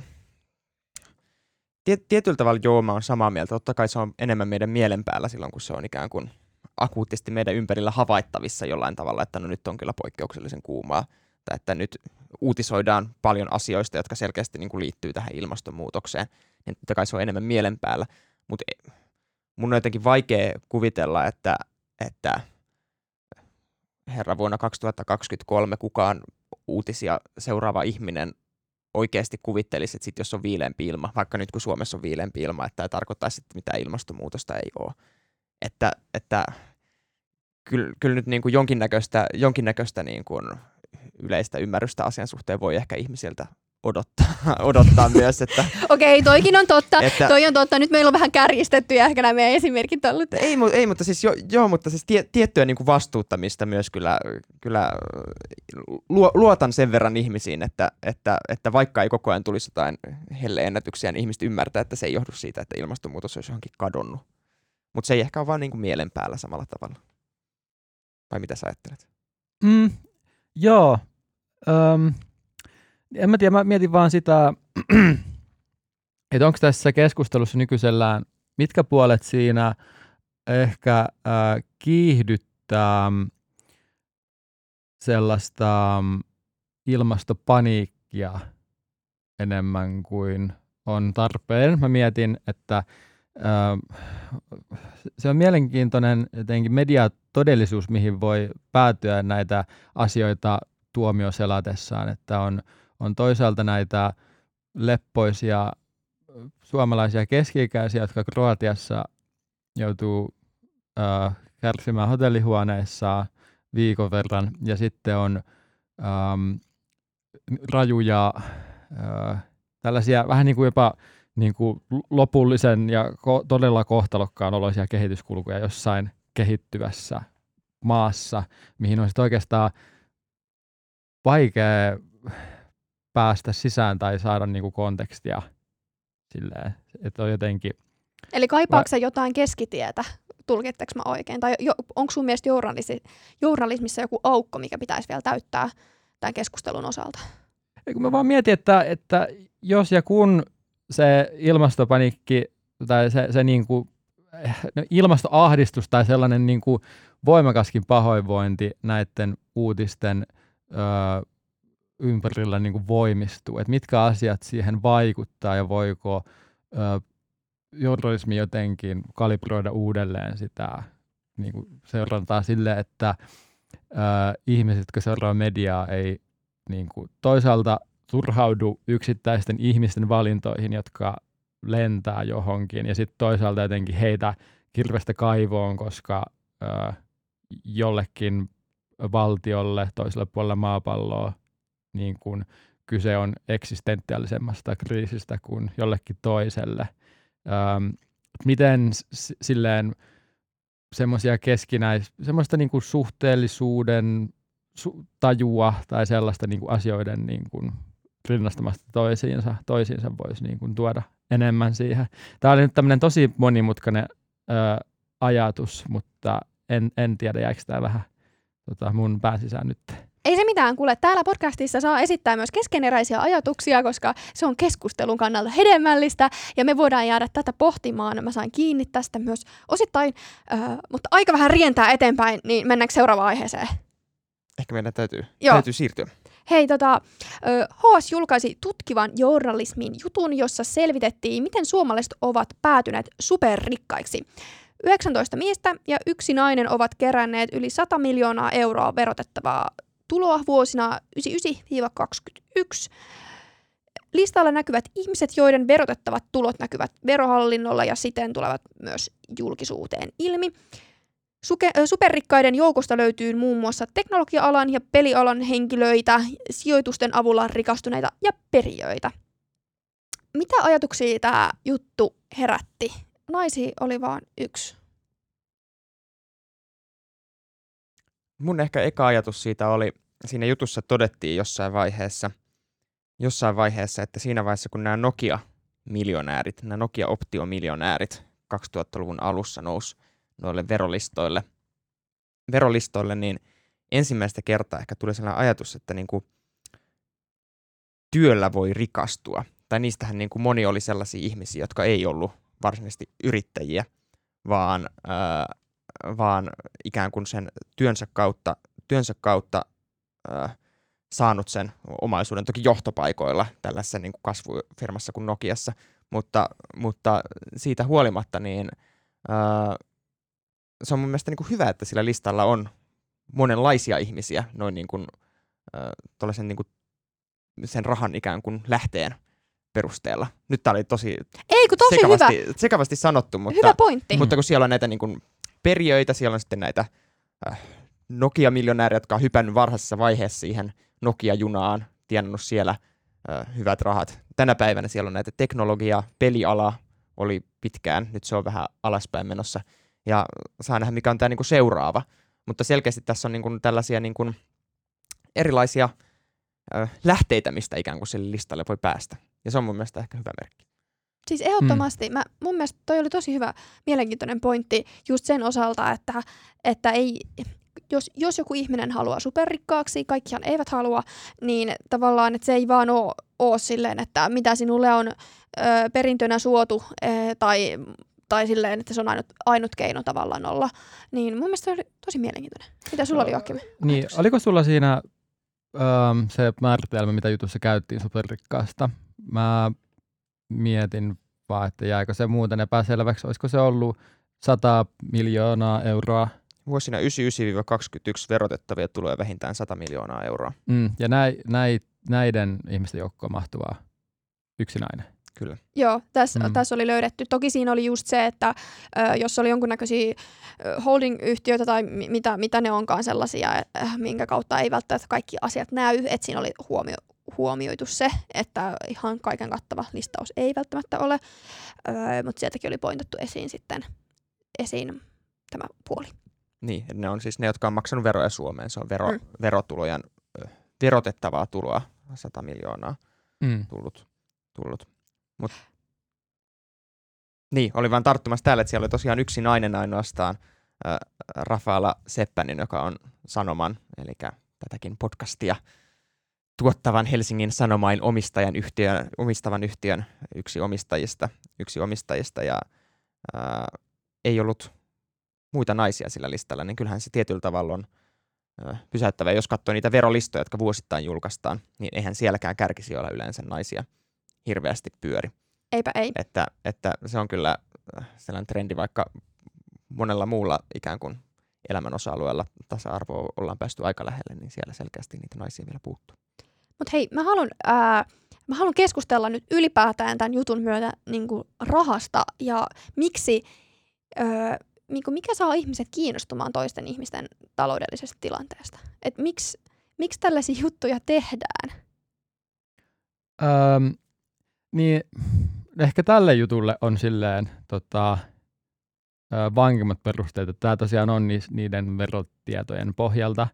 Tiet, tietyllä tavalla joo, mä oon samaa mieltä. Totta kai se on enemmän meidän mielen päällä silloin, kun se on ikään kuin akuutisti meidän ympärillä havaittavissa jollain tavalla, että no nyt on kyllä poikkeuksellisen kuumaa. Tai että nyt uutisoidaan paljon asioista, jotka selkeästi niin kuin liittyy tähän ilmastonmuutokseen. Niin totta kai se on enemmän mielen päällä. Mutta mun on jotenkin vaikea kuvitella, että, että herra vuonna 2023 kukaan uutisia seuraava ihminen oikeasti kuvittelisi, että sit jos on viileämpi ilma, vaikka nyt kun Suomessa on viileämpi ilma, että tämä tarkoittaisi, että mitään ilmastonmuutosta ei ole. Että, että kyllä, kyllä nyt niin kuin jonkinnäköistä, jonkinnäköistä niin kuin yleistä ymmärrystä asian suhteen voi ehkä ihmisiltä odottaa, odottaa myös, että, Okei, toikin on totta. että Toi on totta. Nyt meillä on vähän kärjistetty ja ehkä nämä meidän esimerkit on ollut. ei, mu- ei, mutta siis, jo, joo, mutta siis tie, tiettyä niin kuin vastuuttamista myös kyllä, kyllä luo, luotan sen verran ihmisiin, että, että, että vaikka ei koko ajan tulisi jotain helleennätyksiä, niin ihmiset ymmärtää, että se ei johdu siitä, että ilmastonmuutos olisi johonkin kadonnut. Mutta se ei ehkä ole vaan niin kuin mielen päällä samalla tavalla. Vai mitä sä ajattelet? Mm, joo. Öm, en mä tiedä, mä mietin vaan sitä, että onko tässä keskustelussa nykyisellään, mitkä puolet siinä ehkä äh, kiihdyttää mm, sellaista mm, ilmastopaniikkia enemmän kuin on tarpeen. Mä mietin, että äh, se on mielenkiintoinen jotenkin mediatodellisuus, mihin voi päätyä näitä asioita tuomioselatessaan, että on, on toisaalta näitä leppoisia suomalaisia keski-ikäisiä, jotka Kroatiassa joutuu äh, kärsimään hotellihuoneissa viikon verran, ja sitten on ähm, rajuja äh, tällaisia vähän niin kuin jopa niin kuin lopullisen ja ko- todella kohtalokkaan oloisia kehityskulkuja jossain kehittyvässä maassa, mihin on sitten oikeastaan vaikea päästä sisään tai saada niin kuin kontekstia silleen, että on jotenkin, Eli kaipaako sä jotain keskitietä? Tulkitteko mä oikein? Tai jo, onko sun mielestä journalisi, journalismissa joku aukko, mikä pitäisi vielä täyttää tämän keskustelun osalta? Ei, kun mä vaan mietin, että, että jos ja kun se ilmastopanikki tai se, se niin kuin, no ilmastoahdistus tai sellainen niin kuin voimakaskin pahoinvointi näiden uutisten ö, ympärillä niin kuin voimistuu, että mitkä asiat siihen vaikuttaa ja voiko ö, journalismi jotenkin kalibroida uudelleen sitä niin kuin seurantaa sille, että ö, ihmiset, jotka seuraa mediaa, ei niin kuin toisaalta turhaudu yksittäisten ihmisten valintoihin, jotka lentää johonkin, ja sitten toisaalta jotenkin heitä kirvestä kaivoon, koska ö, jollekin valtiolle toisella puolella maapalloa niin kun kyse on eksistentiaalisemmasta kriisistä kuin jollekin toiselle. Ähm, miten silleen semmoisia keskinäis, semmoista niin kuin suhteellisuuden su- tajua tai sellaista niin kuin asioiden niin kuin rinnastamasta toisiinsa, toisiinsa voisi niin kuin tuoda enemmän siihen. Tämä oli nyt tämmöinen tosi monimutkainen ö, ajatus, mutta en, en tiedä, jääkö tämä vähän tota, mun pääsisään nyt. Ei se mitään, kuule, täällä podcastissa saa esittää myös keskeneräisiä ajatuksia, koska se on keskustelun kannalta hedelmällistä ja me voidaan jäädä tätä pohtimaan. Mä sain kiinni tästä myös osittain, äh, mutta aika vähän rientää eteenpäin, niin mennäänkö seuraavaan aiheeseen? Ehkä meidän täytyy, Joo. täytyy siirtyä. Hei, tota, HS julkaisi tutkivan journalismin jutun, jossa selvitettiin, miten suomalaiset ovat päätyneet superrikkaiksi. 19 miestä ja yksi nainen ovat keränneet yli 100 miljoonaa euroa verotettavaa tuloa vuosina 1999-2021. Listalla näkyvät ihmiset, joiden verotettavat tulot näkyvät verohallinnolla ja siten tulevat myös julkisuuteen ilmi. Superrikkaiden joukosta löytyy muun muassa teknologia-alan ja pelialan henkilöitä, sijoitusten avulla rikastuneita ja perijöitä. Mitä ajatuksia tämä juttu herätti? Naisi oli vain yksi. Mun ehkä eka ajatus siitä oli, siinä jutussa todettiin jossain vaiheessa, jossain vaiheessa, että siinä vaiheessa kun nämä Nokia-miljonäärit, nämä Nokia-optiomiljonäärit 2000-luvun alussa nousi noille verolistoille, verolistoille, niin ensimmäistä kertaa ehkä tuli sellainen ajatus, että niin kuin työllä voi rikastua. Tai niistähän niin kuin moni oli sellaisia ihmisiä, jotka ei ollut varsinaisesti yrittäjiä, vaan, ää, vaan ikään kuin sen työnsä kautta, työnsä kautta ää, saanut sen omaisuuden toki johtopaikoilla tällaisessa niin kuin kasvufirmassa kuin Nokiassa, mutta, mutta siitä huolimatta niin ää, se on mun mielestä niin kuin hyvä, että sillä listalla on monenlaisia ihmisiä noin niin kuin, äh, niin kuin sen rahan ikään kuin lähteen perusteella. Nyt tämä oli tosi, Ei kun tosi hyvä, sekavasti, sekavasti sanottu, mutta, hyvä pointti. mutta kun siellä on näitä niin kuin perijöitä, siellä on sitten näitä äh, Nokia-miljonäärejä, jotka on hypännyt varhaisessa vaiheessa siihen Nokia-junaan, tienannut siellä äh, hyvät rahat. Tänä päivänä siellä on näitä teknologia, peliala oli pitkään, nyt se on vähän alaspäin menossa, ja saa nähdä, mikä on tämä niinku seuraava. Mutta selkeästi tässä on niinku tällaisia niinku erilaisia ö, lähteitä, mistä ikään kuin sille listalle voi päästä. Ja se on mun mielestä ehkä hyvä merkki. Siis ehdottomasti. Mm. Mä, mun mielestä toi oli tosi hyvä, mielenkiintoinen pointti just sen osalta, että, että ei, jos, jos joku ihminen haluaa superrikkaaksi, kaikkihan eivät halua, niin tavallaan, että se ei vaan ole, ole silleen, että mitä sinulle on ö, perintönä suotu ö, tai, tai silleen, että se on ainut, ainut keino tavallaan olla. Niin mun mielestä oli tosi mielenkiintoinen. Mitä sulla oli Joakim? Niin, oliko sulla siinä öö, se määritelmä, mitä jutussa käyttiin superrikkaasta? Mä mietin vaan, että jääkö se muuten epäselväksi. Olisiko se ollut 100 miljoonaa euroa? Vuosina 99-21 verotettavia tuloja vähintään 100 miljoonaa euroa. Mm, ja näi, näi, näiden ihmisten joukkoon mahtuvaa yksinäinen. Kyllä. Joo, tässä, Mm. tässä oli löydetty. Toki siinä oli just se, että ö, jos oli jonkunnäköisiä holding-yhtiöitä tai mi- mitä, mitä ne onkaan sellaisia, äh, minkä kautta ei välttämättä kaikki asiat näy, että siinä oli huomio, huomioitu se, että ihan kaiken kattava listaus ei välttämättä ole, ö, mutta sieltäkin oli pointattu esiin sitten esiin tämä puoli. Niin, ne on siis ne, jotka on maksanut veroja Suomeen. Se on vero, Mm. verotulojen ö, verotettavaa tuloa 100 miljoonaa Mm. tullut. tullut. Mut, niin, oli vain tarttumassa täällä, että siellä oli tosiaan yksi nainen ainoastaan, äh, Rafaela Seppänen, joka on Sanoman, eli tätäkin podcastia tuottavan Helsingin Sanomain omistajan yhtiön, omistavan yhtiön yksi omistajista, yksi omistajista ja äh, ei ollut muita naisia sillä listalla, niin kyllähän se tietyllä tavalla on pysäyttävää. Jos katsoo niitä verolistoja, jotka vuosittain julkaistaan, niin eihän sielläkään kärkisijoilla yleensä naisia hirveästi pyöri. Eipä ei. Että, että se on kyllä sellainen trendi, vaikka monella muulla ikään kuin elämän osa-alueella tasa-arvoa ollaan päästy aika lähelle, niin siellä selkeästi niitä naisia vielä puuttuu. Mutta hei, mä haluan, ää, mä haluan keskustella nyt ylipäätään tämän jutun myötä niin rahasta ja miksi, ää, niin kuin mikä saa ihmiset kiinnostumaan toisten ihmisten taloudellisesta tilanteesta? Et miksi, miksi tällaisia juttuja tehdään? Öm, niin ehkä tälle jutulle on silleen tota, vankimmat perusteet. Tämä tosiaan on niiden verotietojen pohjalta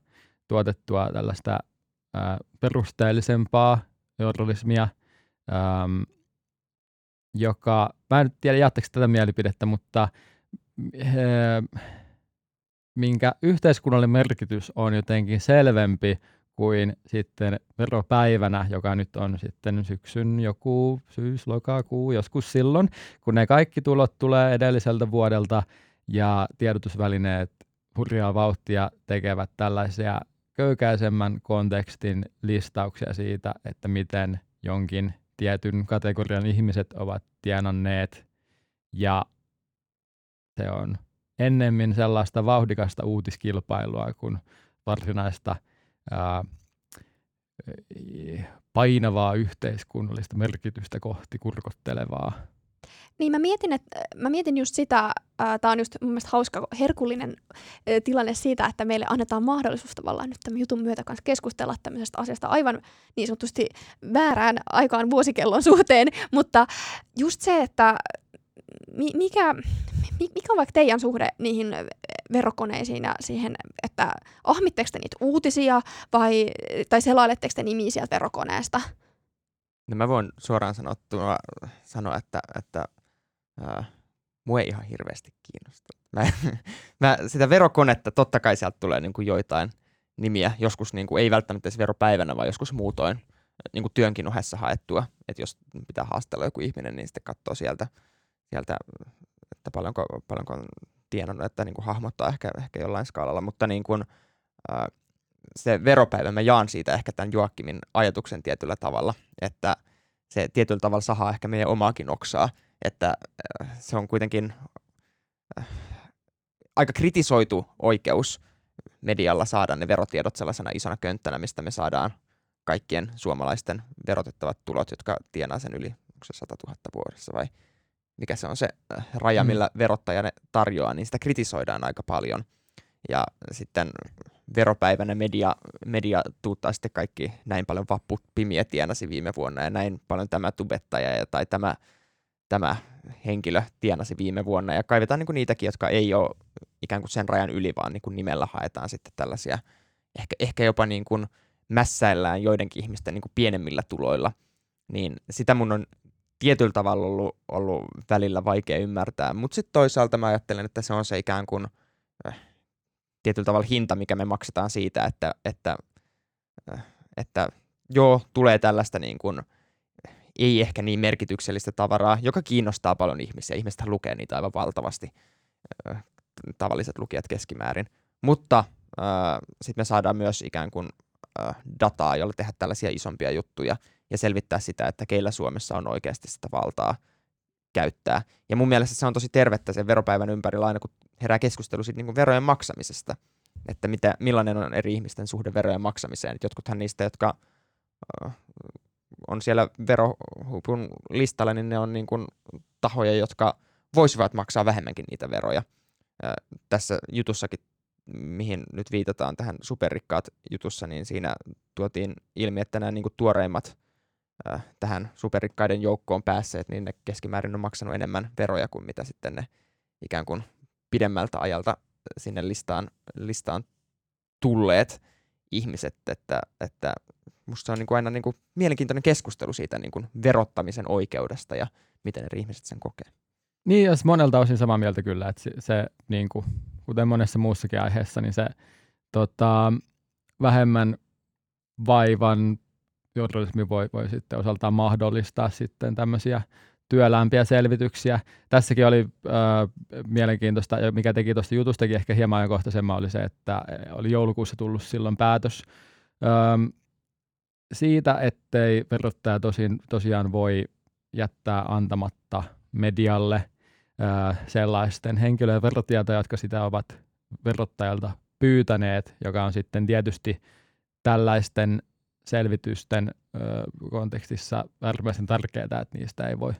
tuotettua tällaista perusteellisempaa journalismia, äm, joka, mä en tiedä jatkaako tätä mielipidettä, mutta minkä yhteiskunnallinen merkitys on jotenkin selvempi kuin sitten veropäivänä, joka nyt on sitten syksyn joku syys, lokakuu, joskus silloin, kun ne kaikki tulot tulee edelliseltä vuodelta ja tiedotusvälineet hurjaa vauhtia tekevät tällaisia köykäisemmän kontekstin listauksia siitä, että miten jonkin tietyn kategorian ihmiset ovat tienanneet ja se on ennemmin sellaista vauhdikasta uutiskilpailua kuin varsinaista ää, painavaa yhteiskunnallista merkitystä kohti kurkottelevaa. Niin mä mietin, että, mä mietin just sitä, tämä on just mun mielestä hauska, herkullinen tilanne siitä, että meille annetaan mahdollisuus tavallaan nyt tämän jutun myötä kanssa keskustella tämmöisestä asiasta aivan niin sanotusti väärään aikaan vuosikellon suhteen, mutta just se, että mikä, mikä on vaikka teidän suhde niihin verokoneisiin ja siihen, että ahmitteko te niitä uutisia vai, tai selailetteko te nimiä sieltä verokoneesta? No mä voin suoraan sanottuna sanoa, että, että mua ei ihan hirveästi kiinnosta. Mä, mä, sitä verokonetta, totta kai sieltä tulee niin kuin joitain nimiä, joskus niin kuin, ei välttämättä edes veropäivänä, vaan joskus muutoin niin kuin työnkin ohessa haettua. Että jos pitää haastella joku ihminen, niin sitten katsoo sieltä, sieltä että paljonko, paljonko on tienannut, että niin kuin hahmottaa ehkä, ehkä jollain skaalalla, mutta niin kuin, se veropäivä, mä jaan siitä ehkä tämän Joakimin ajatuksen tietyllä tavalla, että se tietyllä tavalla sahaa ehkä meidän omaakin oksaa, että äh, se on kuitenkin äh, aika kritisoitu oikeus medialla saada ne verotiedot sellaisena isona könttänä, mistä me saadaan kaikkien suomalaisten verotettavat tulot, jotka tienaa sen yli onko se 100 000 vuodessa vai mikä se on se äh, raja, mm. millä verottaja ne tarjoaa, niin sitä kritisoidaan aika paljon. Ja sitten veropäivänä media, media tuuttaa sitten kaikki näin paljon vappu pimiä tienasi viime vuonna ja näin paljon tämä tubettaja ja, tai tämä, tämä henkilö tienasi viime vuonna. Ja kaivetaan niin kuin niitäkin, jotka ei ole ikään kuin sen rajan yli, vaan niin kuin nimellä haetaan sitten tällaisia, ehkä, ehkä jopa niin kuin mässäillään joidenkin ihmisten niin kuin pienemmillä tuloilla, niin sitä mun on tietyllä tavalla ollut, ollut välillä vaikea ymmärtää, mutta sitten toisaalta mä ajattelen, että se on se ikään kuin äh, tietyllä tavalla hinta, mikä me maksetaan siitä, että, että, äh, että joo, tulee tällaista niin kuin, ei ehkä niin merkityksellistä tavaraa, joka kiinnostaa paljon ihmisiä. Ihmiset lukee niitä aivan valtavasti, tavalliset lukijat keskimäärin. Mutta sitten me saadaan myös ikään kuin dataa, jolla tehdä tällaisia isompia juttuja – ja selvittää sitä, että keillä Suomessa on oikeasti sitä valtaa käyttää. Ja mun mielestä se on tosi tervettä sen veropäivän ympärillä aina, kun herää keskustelu siitä niin verojen maksamisesta, että mitä, millainen on eri ihmisten suhde verojen maksamiseen. Et jotkuthan niistä, jotka on siellä verohupun listalla, niin ne on niin kuin tahoja, jotka voisivat maksaa vähemmänkin niitä veroja. Tässä jutussakin, mihin nyt viitataan tähän superrikkaat jutussa, niin siinä tuotiin ilmi, että nämä niin kuin tuoreimmat äh, tähän superrikkaiden joukkoon päässeet, niin ne keskimäärin on maksanut enemmän veroja kuin mitä sitten ne ikään kuin pidemmältä ajalta sinne listaan, listaan tulleet ihmiset, että, että musta on niin kuin aina niin kuin mielenkiintoinen keskustelu siitä niin kuin verottamisen oikeudesta ja miten eri ihmiset sen kokee. Niin, jos monelta osin samaa mieltä kyllä, että se, se niin kuin, kuten monessa muussakin aiheessa, niin se tota, vähemmän vaivan journalismi voi, voi sitten osaltaan mahdollistaa sitten tämmöisiä työlämpiä selvityksiä. Tässäkin oli äh, mielenkiintoista, ja mikä teki tuosta jutustakin ehkä hieman ajankohtaisemman, oli se, että oli joulukuussa tullut silloin päätös ähm, siitä, ettei verottaja tosin, tosiaan voi jättää antamatta medialle äh, sellaisten henkilöiden verotietoja, jotka sitä ovat verottajalta pyytäneet, joka on sitten tietysti tällaisten selvitysten ö, kontekstissa äärimmäisen tärkeää, että niistä ei voi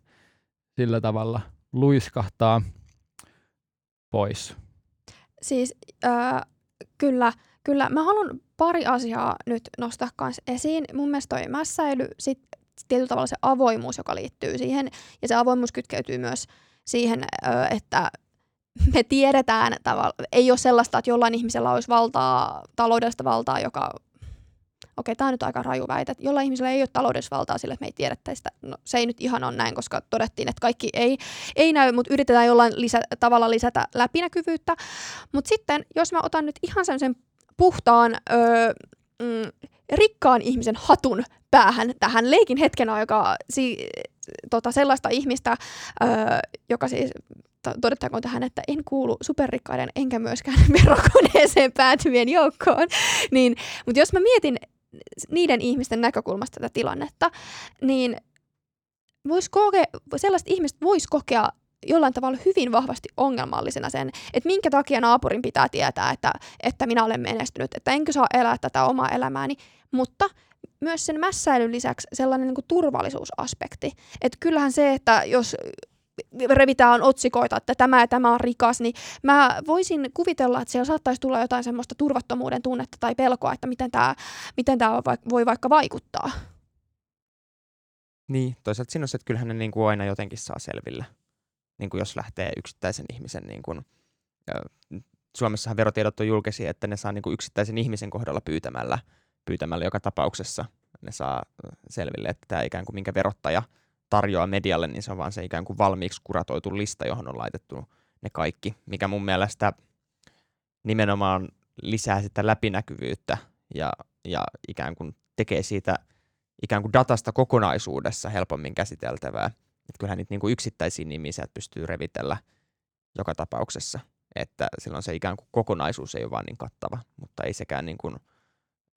sillä tavalla luiskahtaa pois. Siis äh, kyllä, kyllä. Mä haluan pari asiaa nyt nostaa kanssa esiin. Mun mielestä toi mässäily, sit tietyllä tavalla se avoimuus, joka liittyy siihen, ja se avoimuus kytkeytyy myös siihen, että me tiedetään, tavalla, ei ole sellaista, että jollain ihmisellä olisi valtaa, taloudellista valtaa, joka okei, tämä on nyt aika raju väite, että jollain ihmisellä ei ole taloudellista valtaa sille, että me ei tiedettäisi sitä. No, se ei nyt ihan ole näin, koska todettiin, että kaikki ei, ei näy, mutta yritetään jollain lisä, tavalla lisätä läpinäkyvyyttä. Mutta sitten, jos mä otan nyt ihan sen puhtaan, öö, mm, rikkaan ihmisen hatun päähän tähän leikin hetken aikaa si, tota, sellaista ihmistä, öö, joka siis todettakoon tähän, että en kuulu superrikkaiden enkä myöskään verokoneeseen päätyvien joukkoon. Niin, mutta jos mä mietin niiden ihmisten näkökulmasta tätä tilannetta, niin vois kokea, sellaiset ihmiset vois kokea jollain tavalla hyvin vahvasti ongelmallisena sen, että minkä takia naapurin pitää tietää, että, että minä olen menestynyt, että enkö saa elää tätä omaa elämääni, mutta myös sen mässäilyn lisäksi sellainen niin kuin turvallisuusaspekti. Että kyllähän se, että jos revitään otsikoita, että tämä ja tämä on rikas, niin mä voisin kuvitella, että siellä saattaisi tulla jotain semmoista turvattomuuden tunnetta tai pelkoa, että miten tämä, miten tämä voi vaikka vaikuttaa. Niin, toisaalta siinä on se, että kyllähän ne niin kuin aina jotenkin saa selville, niin kuin jos lähtee yksittäisen ihmisen, niin kuin, Suomessahan verotiedot on julkisia, että ne saa niin kuin yksittäisen ihmisen kohdalla pyytämällä, pyytämällä joka tapauksessa, ne saa selville, että tämä ikään kuin minkä verottaja – tarjoaa medialle, niin se on vaan se ikään kuin valmiiksi kuratoitu lista, johon on laitettu ne kaikki, mikä mun mielestä nimenomaan lisää sitä läpinäkyvyyttä ja, ja ikään kuin tekee siitä ikään kuin datasta kokonaisuudessa helpommin käsiteltävää. Että kyllähän niitä niin kuin yksittäisiä nimiä pystyy revitellä joka tapauksessa, että silloin se ikään kuin kokonaisuus ei ole vaan niin kattava, mutta ei sekään niin kuin,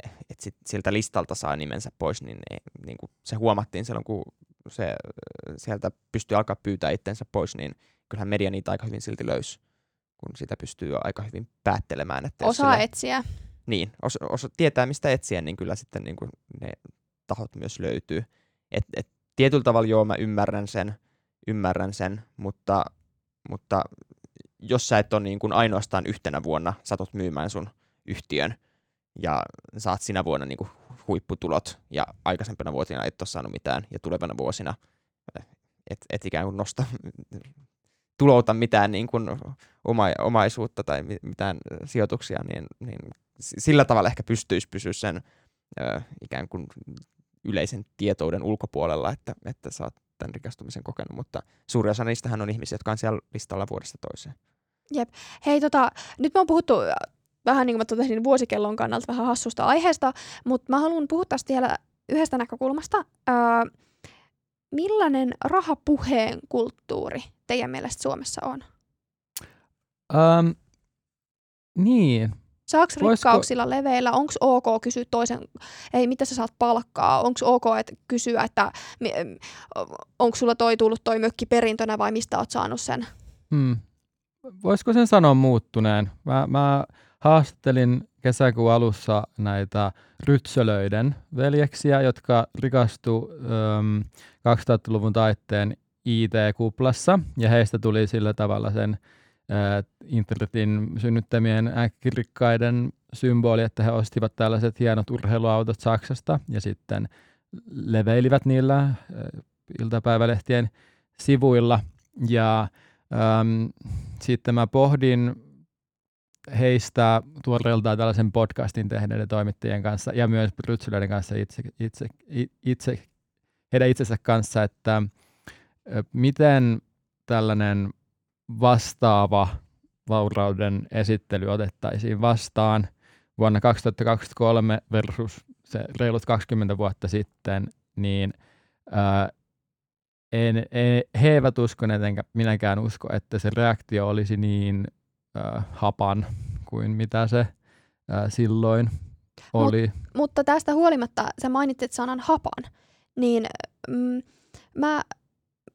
että sit siltä listalta saa nimensä pois, niin, ei, niin kuin se huomattiin silloin, kun se, sieltä pystyy alkaa pyytää itsensä pois, niin kyllähän media niitä aika hyvin silti löysi, kun sitä pystyy aika hyvin päättelemään. Että Osaa sille, etsiä. Niin, os, os, tietää mistä etsiä, niin kyllä sitten niin kuin ne tahot myös löytyy. Et, et, tietyllä tavalla joo, mä ymmärrän sen, ymmärrän sen mutta, mutta jos sä et ole niin kuin ainoastaan yhtenä vuonna satot myymään sun yhtiön ja saat sinä vuonna niin kuin huipputulot ja aikaisempina vuosina et ole saanut mitään ja tulevana vuosina et, et ikään kuin nosta, tulouta mitään niin kuin oma, omaisuutta tai mitään sijoituksia, niin, niin sillä tavalla ehkä pystyisi pysyä sen ö, ikään kuin yleisen tietouden ulkopuolella, että, että sä oot tämän rikastumisen kokenut, mutta suuri osa niistähän on ihmisiä, jotka on siellä listalla vuodesta toiseen. Jep. Hei, tota, nyt me on puhuttu vähän niin kuin mä totesin vuosikellon kannalta vähän hassusta aiheesta, mutta mä haluan puhua tästä vielä yhdestä näkökulmasta. Öö, millainen rahapuheen kulttuuri teidän mielestä Suomessa on? Um, niin. Saako rikkauksilla leveillä? Onko ok kysyä toisen, ei mitä sä saat palkkaa? Onko ok että kysyä, että onko sulla toi tullut toi mökki perintönä vai mistä oot saanut sen? Hmm. Voisiko sen sanoa muuttuneen? Mä, mä haastattelin kesäkuun alussa näitä rytsölöiden veljeksiä, jotka rikastu ähm, 2000-luvun taitteen IT-kuplassa, ja heistä tuli sillä tavalla sen äh, internetin synnyttämien äkkirikkaiden symboli, että he ostivat tällaiset hienot urheiluautot Saksasta, ja sitten leveilivät niillä äh, iltapäivälehtien sivuilla, ja ähm, sitten mä pohdin heistä tuoreeltaan tällaisen podcastin tehneiden toimittajien kanssa ja myös Brytsyleiden kanssa itse, itse, itse, heidän itsensä kanssa, että miten tällainen vastaava vaurauden esittely otettaisiin vastaan vuonna 2023 versus se reilut 20 vuotta sitten, niin ää, en, en, he eivät uskoneet enkä minäkään usko, että se reaktio olisi niin äh, hapan kuin mitä se äh, silloin oli. Mut, mutta tästä huolimatta sä mainitsit sanan hapan, niin mm, mä,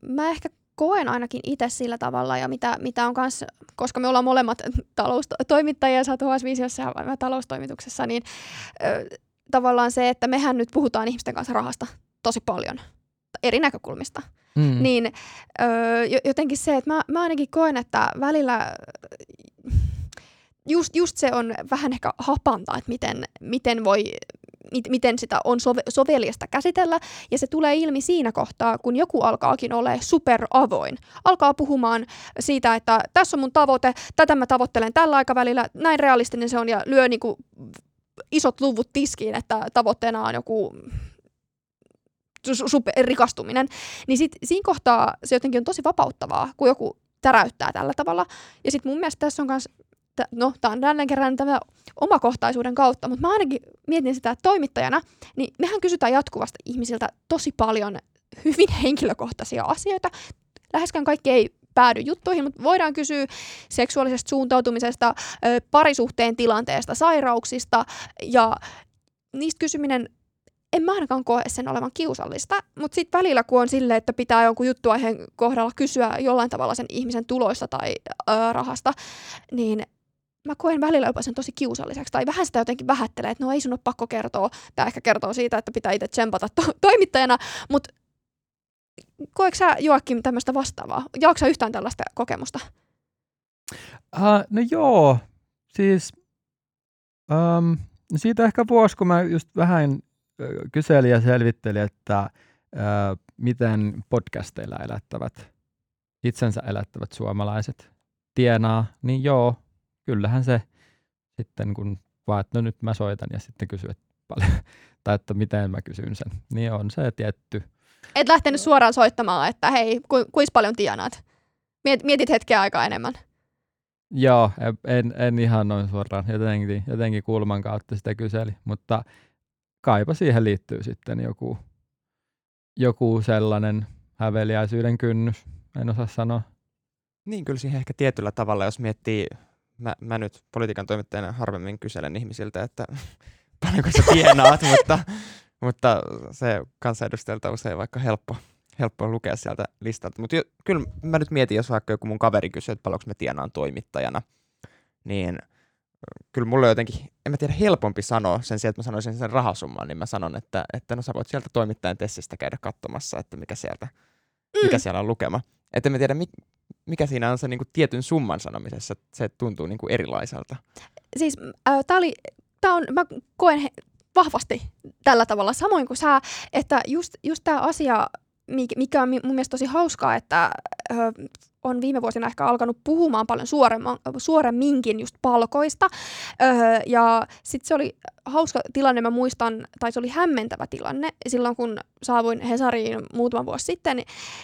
mä ehkä koen ainakin itse sillä tavalla, ja mitä, mitä on kanssa, koska me ollaan molemmat taloustoimittajia, sä oot visiossa ja mä taloustoimituksessa, niin ö, tavallaan se, että mehän nyt puhutaan ihmisten kanssa rahasta tosi paljon eri näkökulmista. Mm. Niin ö, jotenkin se, että mä, mä ainakin koen, että välillä just, just se on vähän ehkä hapanta, että miten, miten voi miten sitä on sove- soveliasta käsitellä, ja se tulee ilmi siinä kohtaa, kun joku alkaakin olla superavoin. Alkaa puhumaan siitä, että tässä on mun tavoite, tätä mä tavoittelen tällä aikavälillä, näin realistinen se on, ja lyö niinku isot luvut tiskiin, että tavoitteena on joku super rikastuminen, niin sit siinä kohtaa se jotenkin on tosi vapauttavaa, kun joku täräyttää tällä tavalla. Ja sitten mun mielestä tässä on myös no, tämä on jälleen kerran tämä omakohtaisuuden kautta, mutta mä ainakin mietin sitä, että toimittajana, niin mehän kysytään jatkuvasti ihmisiltä tosi paljon hyvin henkilökohtaisia asioita. Läheskään kaikki ei päädy juttuihin, mutta voidaan kysyä seksuaalisesta suuntautumisesta, parisuhteen tilanteesta, sairauksista ja niistä kysyminen en mä ainakaan koe sen olevan kiusallista, mutta sitten välillä kun on silleen, että pitää jonkun juttuaiheen kohdalla kysyä jollain tavalla sen ihmisen tuloista tai ö, rahasta, niin mä koen välillä jopa sen tosi kiusalliseksi. Tai vähän sitä jotenkin vähättelee, että no ei sun ole pakko kertoa. Tämä ehkä kertoo siitä, että pitää itse tsempata to- toimittajana. Mutta koetko sä Joakim tämmöistä vastaavaa? Jaakko sä yhtään tällaista kokemusta? Uh, no joo, siis um, siitä ehkä vuosi, kun mä just vähän kyselin ja selvittelin, että uh, miten podcasteilla elättävät, itsensä elättävät suomalaiset tienaa, niin joo, kyllähän se sitten kun vaan, että no nyt mä soitan ja sitten kysyy, paljon, tai että miten mä kysyn sen, niin on se tietty. Et lähtenyt suoraan soittamaan, että hei, ku, kuis paljon tienaat? Miet, mietit hetkeä aikaa enemmän. Joo, en, en ihan noin suoraan, jotenkin, jotenkin kulman kautta sitä kyseli, mutta kaipa siihen liittyy sitten joku, joku sellainen häveliäisyyden kynnys, en osaa sanoa. Niin, kyllä siihen ehkä tietyllä tavalla, jos miettii mä, mä nyt politiikan toimittajana harvemmin kyselen ihmisiltä, että paljonko sä tienaat, mutta, mutta se kansanedustajalta usein vaikka helppo, helppo lukea sieltä listalta. Mutta kyllä mä nyt mietin, jos vaikka joku mun kaveri kysyy, että paljonko mä tienaan toimittajana, niin kyllä mulle on jotenkin, en mä tiedä, helpompi sanoa sen sijaan, että mä sanoisin sen rahasumman, niin mä sanon, että, että no sä voit sieltä toimittajan tessistä käydä katsomassa, että mikä, sieltä, mikä mm. siellä on lukema. Että en mä tiedä, mikä siinä on se niin kuin tietyn summan sanomisessa, se tuntuu niin kuin erilaiselta? Siis äh, tää oli, tää on, mä koen he, vahvasti tällä tavalla, samoin kuin sä, että just, just tämä asia, mikä on mun mielestä tosi hauskaa, että äh, on viime vuosina ehkä alkanut puhumaan paljon suoremminkin just palkoista. Öö, ja sitten se oli hauska tilanne, mä muistan, tai se oli hämmentävä tilanne, silloin kun saavuin Hesariin muutama vuosi sitten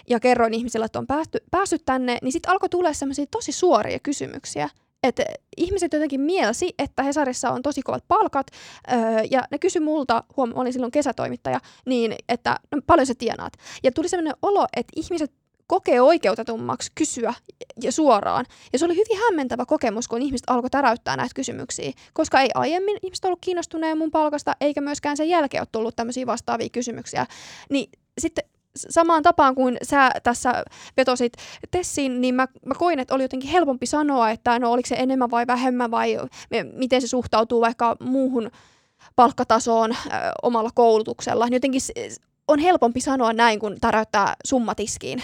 ja kerroin ihmisille, että on päästy, päässyt tänne, niin sitten alkoi tulla sellaisia tosi suoria kysymyksiä, että ihmiset jotenkin mielsi, että Hesarissa on tosi kovat palkat, öö, ja ne kysyi multa, huom, olin silloin kesätoimittaja, niin että no, paljon sä tienaat. Ja tuli sellainen olo, että ihmiset kokee oikeutetummaksi kysyä ja suoraan. Ja se oli hyvin hämmentävä kokemus, kun ihmiset alkoi täräyttää näitä kysymyksiä, koska ei aiemmin ihmiset ollut kiinnostuneet mun palkasta, eikä myöskään sen jälkeen ole tullut tämmöisiä vastaavia kysymyksiä. Niin sitten samaan tapaan kuin sä tässä vetosit Tessiin, niin mä, mä koin, että oli jotenkin helpompi sanoa, että no oliko se enemmän vai vähemmän vai miten se suhtautuu vaikka muuhun palkkatasoon ö, omalla koulutuksella. Jotenkin on helpompi sanoa näin, kun täräyttää summatiskiin.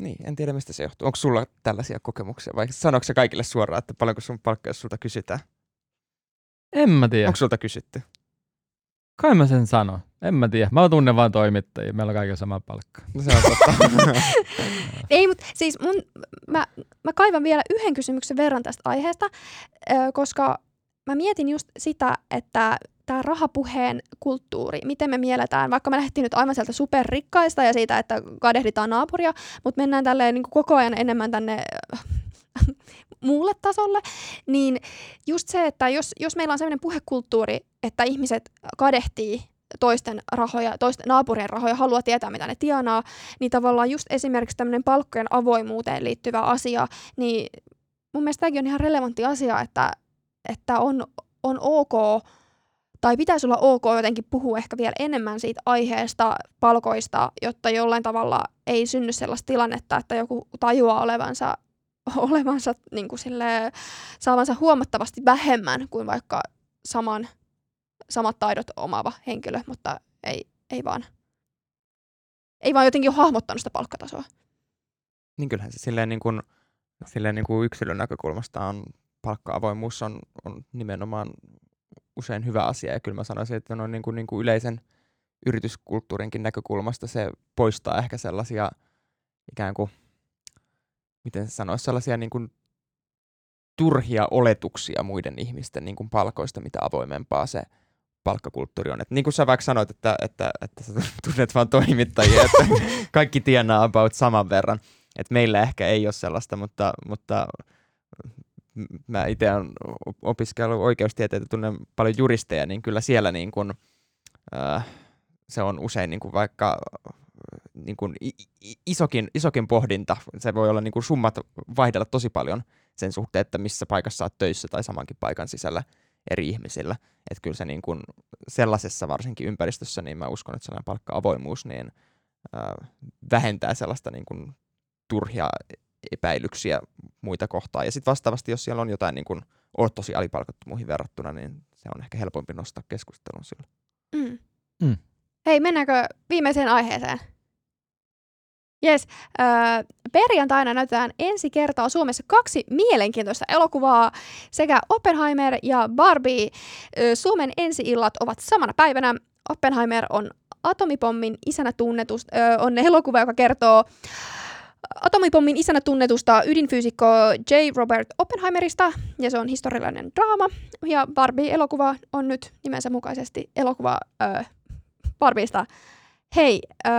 Niin, en tiedä mistä se johtuu. Onko sulla tällaisia kokemuksia vai sanoiko se kaikille suoraan, että paljonko sun palkkaa sulta kysytään? En mä tiedä. Onko sulta kysytty? Kai mä sen sanon. En mä tiedä. Mä tunnen vaan toimittajia. Meillä on kaikilla sama palkka. No se on totta. Ei, mutta siis mun, mä, mä kaivan vielä yhden kysymyksen verran tästä aiheesta, koska mä mietin just sitä, että tämä rahapuheen kulttuuri, miten me mielletään, vaikka me lähdettiin nyt aivan sieltä superrikkaista ja siitä, että kadehditaan naapuria, mutta mennään tälleen niin koko ajan enemmän tänne muulle tasolle, niin just se, että jos, jos meillä on sellainen puhekulttuuri, että ihmiset kadehtii toisten rahoja, toisten naapurien rahoja, haluaa tietää, mitä ne tienaa, niin tavallaan just esimerkiksi tämmöinen palkkojen avoimuuteen liittyvä asia, niin mun mielestä tämäkin on ihan relevantti asia, että, että on, on ok, tai pitäisi olla ok jotenkin puhua ehkä vielä enemmän siitä aiheesta, palkoista, jotta jollain tavalla ei synny sellaista tilannetta, että joku tajuaa olevansa, olevansa niin kuin silleen, saavansa huomattavasti vähemmän kuin vaikka saman, samat taidot omaava henkilö, mutta ei, ei vaan ei vaan jotenkin ole hahmottanut sitä palkkatasoa. Niin kyllähän se silleen, niin kuin, silleen niin kuin yksilön näkökulmasta on palkka-avoimuus on, on nimenomaan usein hyvä asia. Ja kyllä mä sanoisin, että on niin kuin, niin kuin yleisen yrityskulttuurinkin näkökulmasta se poistaa ehkä sellaisia ikään kuin, miten se sanoisi, sellaisia niin kuin turhia oletuksia muiden ihmisten niin kuin palkoista, mitä avoimempaa se palkkakulttuuri on. Et niin kuin sä vaikka sanoit, että, että, että sä tunnet vaan toimittajia, että kaikki tienaa about saman verran. Et meillä ehkä ei ole sellaista, mutta, mutta mä itse olen opiskellut oikeustieteitä, tunnen paljon juristeja, niin kyllä siellä niin kuin, äh, se on usein niin kuin vaikka niin kuin isokin, isokin pohdinta. Se voi olla niin kuin summat vaihdella tosi paljon sen suhteen, että missä paikassa olet töissä tai samankin paikan sisällä eri ihmisillä. Että kyllä se niin kuin sellaisessa varsinkin ympäristössä, niin mä uskon, että sellainen palkka-avoimuus niin, äh, vähentää sellaista niin kuin turhia epäilyksiä muita kohtaan. Ja sitten vastaavasti, jos siellä on jotain niin kuin, oot tosi alipalkattu muihin verrattuna, niin se on ehkä helpompi nostaa keskustelun sillä. Mm. Mm. Hei, mennäänkö viimeiseen aiheeseen? Jes, öö, perjantaina näytetään ensi kertaa Suomessa kaksi mielenkiintoista elokuvaa, sekä Oppenheimer ja Barbie. Öö, Suomen ensi-illat ovat samana päivänä. Oppenheimer on atomipommin isänä tunnetus, öö, on elokuva, joka kertoo atomipommin isänä tunnetusta ydinfyysikko J. Robert Oppenheimerista, ja se on historiallinen draama. Ja Barbie-elokuva on nyt nimensä mukaisesti elokuva öö, Barbiesta. Hei, öö,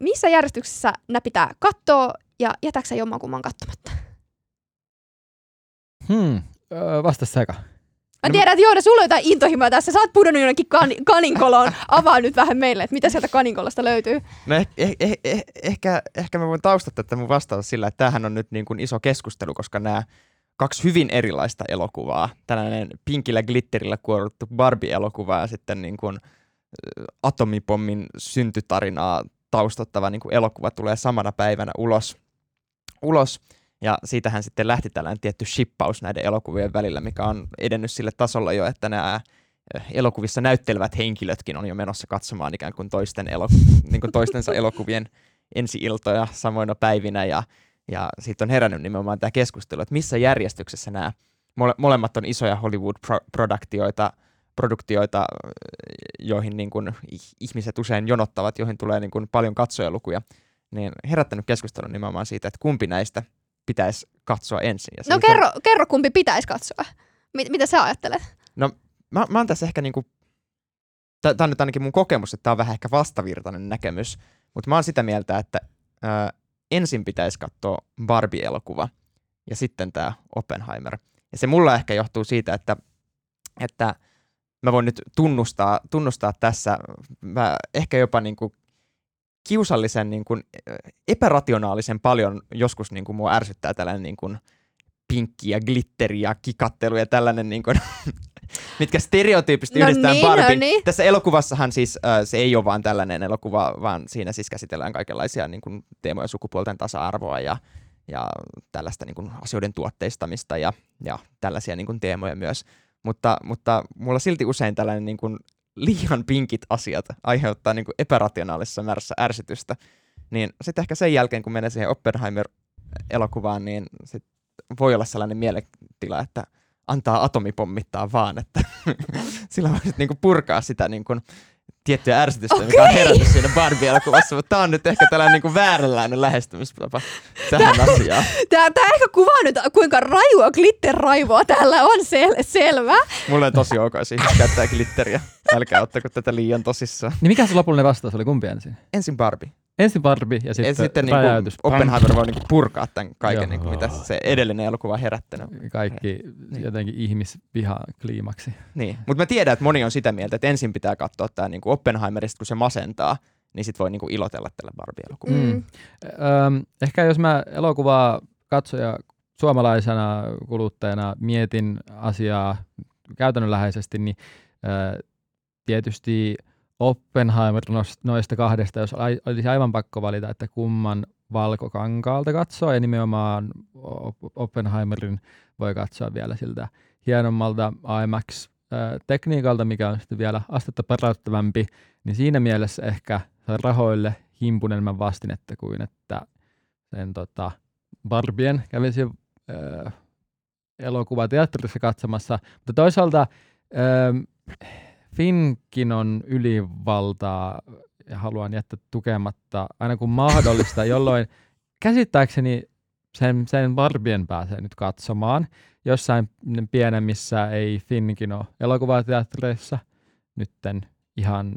missä järjestyksessä nämä pitää katsoa, ja jätäksä jommankumman katsomatta? Hmm, öö, vasta seka. Mä No, tiedän, että Joona, sulla on jotain intohimoa tässä. Sä oot pudonnut jonnekin kan- kaninkoloon. Avaa nyt vähän meille, että mitä sieltä kaninkolosta löytyy. No eh, eh, eh, eh, ehkä, ehkä mä voin taustattaa tätä mun vastata sillä, että tämähän on nyt niin kuin iso keskustelu, koska nämä kaksi hyvin erilaista elokuvaa, tällainen pinkillä glitterillä kuorruttu Barbie-elokuva ja sitten niin kuin atomipommin syntytarinaa taustattava niin kuin elokuva tulee samana päivänä ulos. ulos. Ja siitähän sitten lähti tällainen tietty shippaus näiden elokuvien välillä, mikä on edennyt sille tasolla jo, että nämä ö, elokuvissa näyttelevät henkilötkin on jo menossa katsomaan ikään kuin, toisten elo- niin kuin toistensa elokuvien ensi-iltoja samoina päivinä ja, ja siitä on herännyt nimenomaan tämä keskustelu, että missä järjestyksessä nämä mole- molemmat on isoja Hollywood-produktioita, produktioita, joihin niin kuin ihmiset usein jonottavat, joihin tulee niin kuin paljon katsojalukuja, niin herättänyt keskustelun nimenomaan siitä, että kumpi näistä pitäisi katsoa ensin. Ja No on- kerro, kerro, kumpi pitäisi katsoa. Mit, mitä sä ajattelet? mä, mä oon tässä ehkä niinku, tämä on nyt ainakin mun kokemus, että tämä on vähän ehkä vastavirtainen näkemys, mutta mä oon sitä mieltä, että ää, ensin pitäisi katsoa Barbie-elokuva ja sitten tämä Oppenheimer. Ja se mulla ehkä johtuu siitä, että, että mä voin nyt tunnustaa, tunnustaa tässä, mä ehkä jopa niinku kiusallisen niin kuin, epärationaalisen paljon joskus niin kuin mua ärsyttää tällainen niin kuin, pinkki ja glitteri ja kikattelu ja tällainen, niin kuin, mitkä stereotyyppisesti No yhdistetään niin, no Barbin. niin. Tässä elokuvassahan siis äh, se ei ole vaan tällainen elokuva, vaan siinä siis käsitellään kaikenlaisia niin kuin, teemoja sukupuolten tasa-arvoa ja, ja tällaista niin kuin, asioiden tuotteistamista ja, ja tällaisia niin kuin, teemoja myös. Mutta, mutta mulla silti usein tällainen niin kuin, liian pinkit asiat aiheuttaa niin kuin, epärationaalisessa määrässä ärsytystä. Niin sitten ehkä sen jälkeen, kun menee siihen Oppenheimer-elokuvaan, niin sit voi olla sellainen mielentila, että antaa atomipommittaa vaan, että sillä voi niinku purkaa sitä niinku tiettyä ärsytystä, okay. mikä on herännyt siinä Barbie-elokuvassa, mutta tämä on nyt ehkä tällainen niinku vääränlainen lähestymistapa tähän asiaan. Tää, tää ehkä kuvaa nyt, kuinka rajua glitter-raivoa täällä on sel- selvä. Mulle on tosi ok, ihmiset käyttää glitteriä. Älkää ottako tätä liian tosissaan. Niin mikä se lopullinen vastaus oli? Kumpi ensin? Ensin Barbie. Ensin Barbie ja sitten, ja sitten niin räjäytys. kuin Oppenheimer voi niin purkaa tämän kaiken, niin kuin, mitä se edellinen elokuva on herättänyt. Kaikki Niin. jotenkin ihmisviha kliimaksi. Niin. Mutta mä tiedän, että moni on sitä mieltä, että ensin pitää katsoa tämä niin kuin Oppenheimerista, kun se masentaa, niin sit voi niin kuin ilotella tällä Barbie-elokuvalla. Mm. Öm, ehkä jos mä elokuvaa katsoja suomalaisena kuluttajana mietin asiaa käytännönläheisesti, niin ö, tietysti Oppenheimer noista kahdesta, jos olisi aivan pakko valita, että kumman valkokankaalta katsoa, ja nimenomaan Op- Oppenheimerin voi katsoa vielä siltä hienommalta IMAX-tekniikalta, mikä on sitten vielä astetta parannettavampi, niin siinä mielessä ehkä rahoille himpun enemmän vastinetta kuin että sen tota, Barbien kävisi ö, elokuvateatterissa katsomassa. Mutta toisaalta ö, Finkin on ylivaltaa ja haluan jättää tukematta aina kun mahdollista, jolloin käsittääkseni sen, sen Barbien pääsee nyt katsomaan. Jossain pienemmissä ei Finkin ole elokuvateattereissa nytten ihan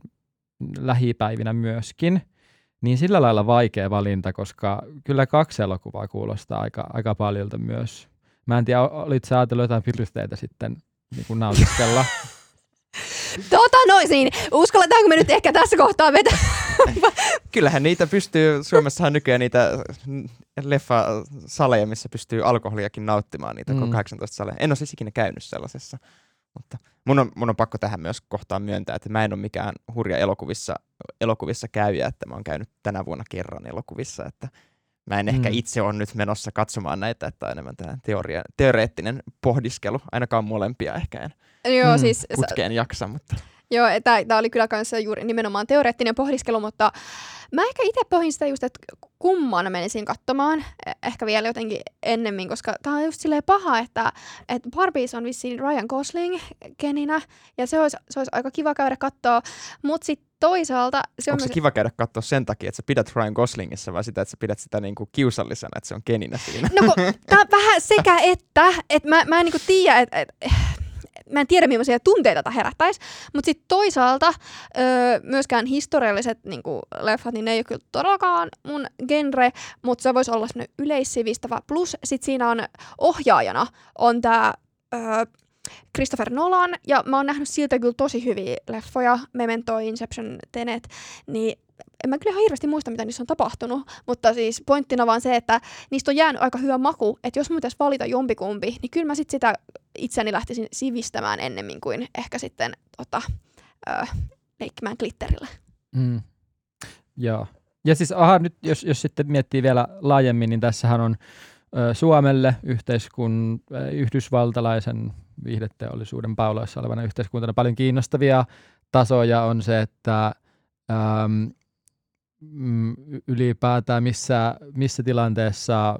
lähipäivinä myöskin, niin sillä lailla vaikea valinta, koska kyllä kaksi elokuvaa kuulostaa aika, aika paljolta myös. Mä en tiedä, olit sä ajatellut jotain piristeitä sitten niin kuin nautiskella? Tota noin siinä. Uskalletaanko me nyt ehkä tässä kohtaa vetää? Kyllähän niitä pystyy, Suomessahan nykyään niitä leffasaleja, missä pystyy alkoholiakin nauttimaan, niitä Mm. mm. 18 saleja. En ole siis ikinä käynyt sellaisessa. Mutta mun on, mun on pakko tähän myös kohtaan myöntää, että mä en ole mikään hurja elokuvissa, elokuvissa käyjä, että mä oon käynyt tänä vuonna kerran elokuvissa, että mä en ehkä Mm. itse ole nyt menossa katsomaan näitä, että on enemmän tämä teoria, teoreettinen pohdiskelu, ainakaan molempia ehkä en Joo, Mm, siis putkeen jaksa, mutta Joo, tämä oli kyllä kanssa juuri nimenomaan teoreettinen pohdiskelu, mutta mä ehkä itse pohdin sitä just, että kumman menisin katsomaan, eh- ehkä vielä jotenkin ennemmin, koska tämä on just silleen paha, että, että Barbies on vissiin Ryan Gosling keninä, ja se olisi, se olisi aika kiva käydä katsoa, mutta sitten toisaalta se on onko se myös... kiva käydä katsoa sen takia, että sä pidät Ryan Goslingissa vai sitä, että sä pidät sitä niinku kiusallisena, että se on keninä siinä? No kun, tää on vähän sekä että, että mä, mä en niinku tiedä, että et, mä en tiedä millaisia tunteita tämä herättäisi, mutta sitten toisaalta öö, myöskään historialliset niinku, leffat, niin ne ei ole kyllä todellakaan mun genre, mutta se voisi olla semmoinen yleissivistävä. Plus sitten siinä on ohjaajana on tämä öö, Christopher Nolan, ja mä oon nähnyt siltä kyllä tosi hyviä leffoja, Memento, Inception, Tenet, niin en mä kyllä ihan hirveästi muista, mitä niissä on tapahtunut, mutta siis pointtina vaan se, että niistä on jäänyt aika hyvä maku, että jos mun pitäisi valita jompikumpi, niin kyllä mä sit sitä itseäni lähtisin sivistämään ennemmin kuin ehkä sitten tota, ö, leikkimään glitterillä. Mm. Joo. Ja siis aha, nyt jos, jos sitten miettii vielä laajemmin, niin tässähän on ö, Suomelle yhteiskun, ö, yhdysvaltalaisen viihdeteollisuuden pauloissa olevana yhteiskuntana paljon kiinnostavia tasoja on se, että äm, mm, ylipäätään missä, missä tilanteessa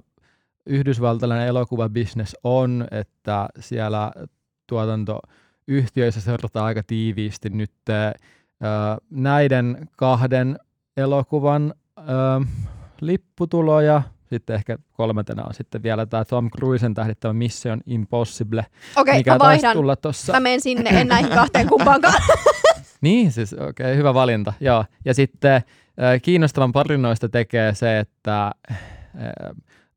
yhdysvaltalainen elokuvabisnes on, että siellä tuotantoyhtiöissä seurataan aika tiiviisti nyt ö, näiden kahden elokuvan ö, lipputuloja. Sitten ehkä kolmantena on sitten vielä tämä Tom Cruisen tähdittävä Mission Impossible, Okei, mikä mä vaihdan. tulla tuossa. Mä menen sinne, en näihin kahteen kumpaankaan. Niin, siis okei, okay, hyvä valinta. Joo. Ja sitten kiinnostavan parinoista tekee se, että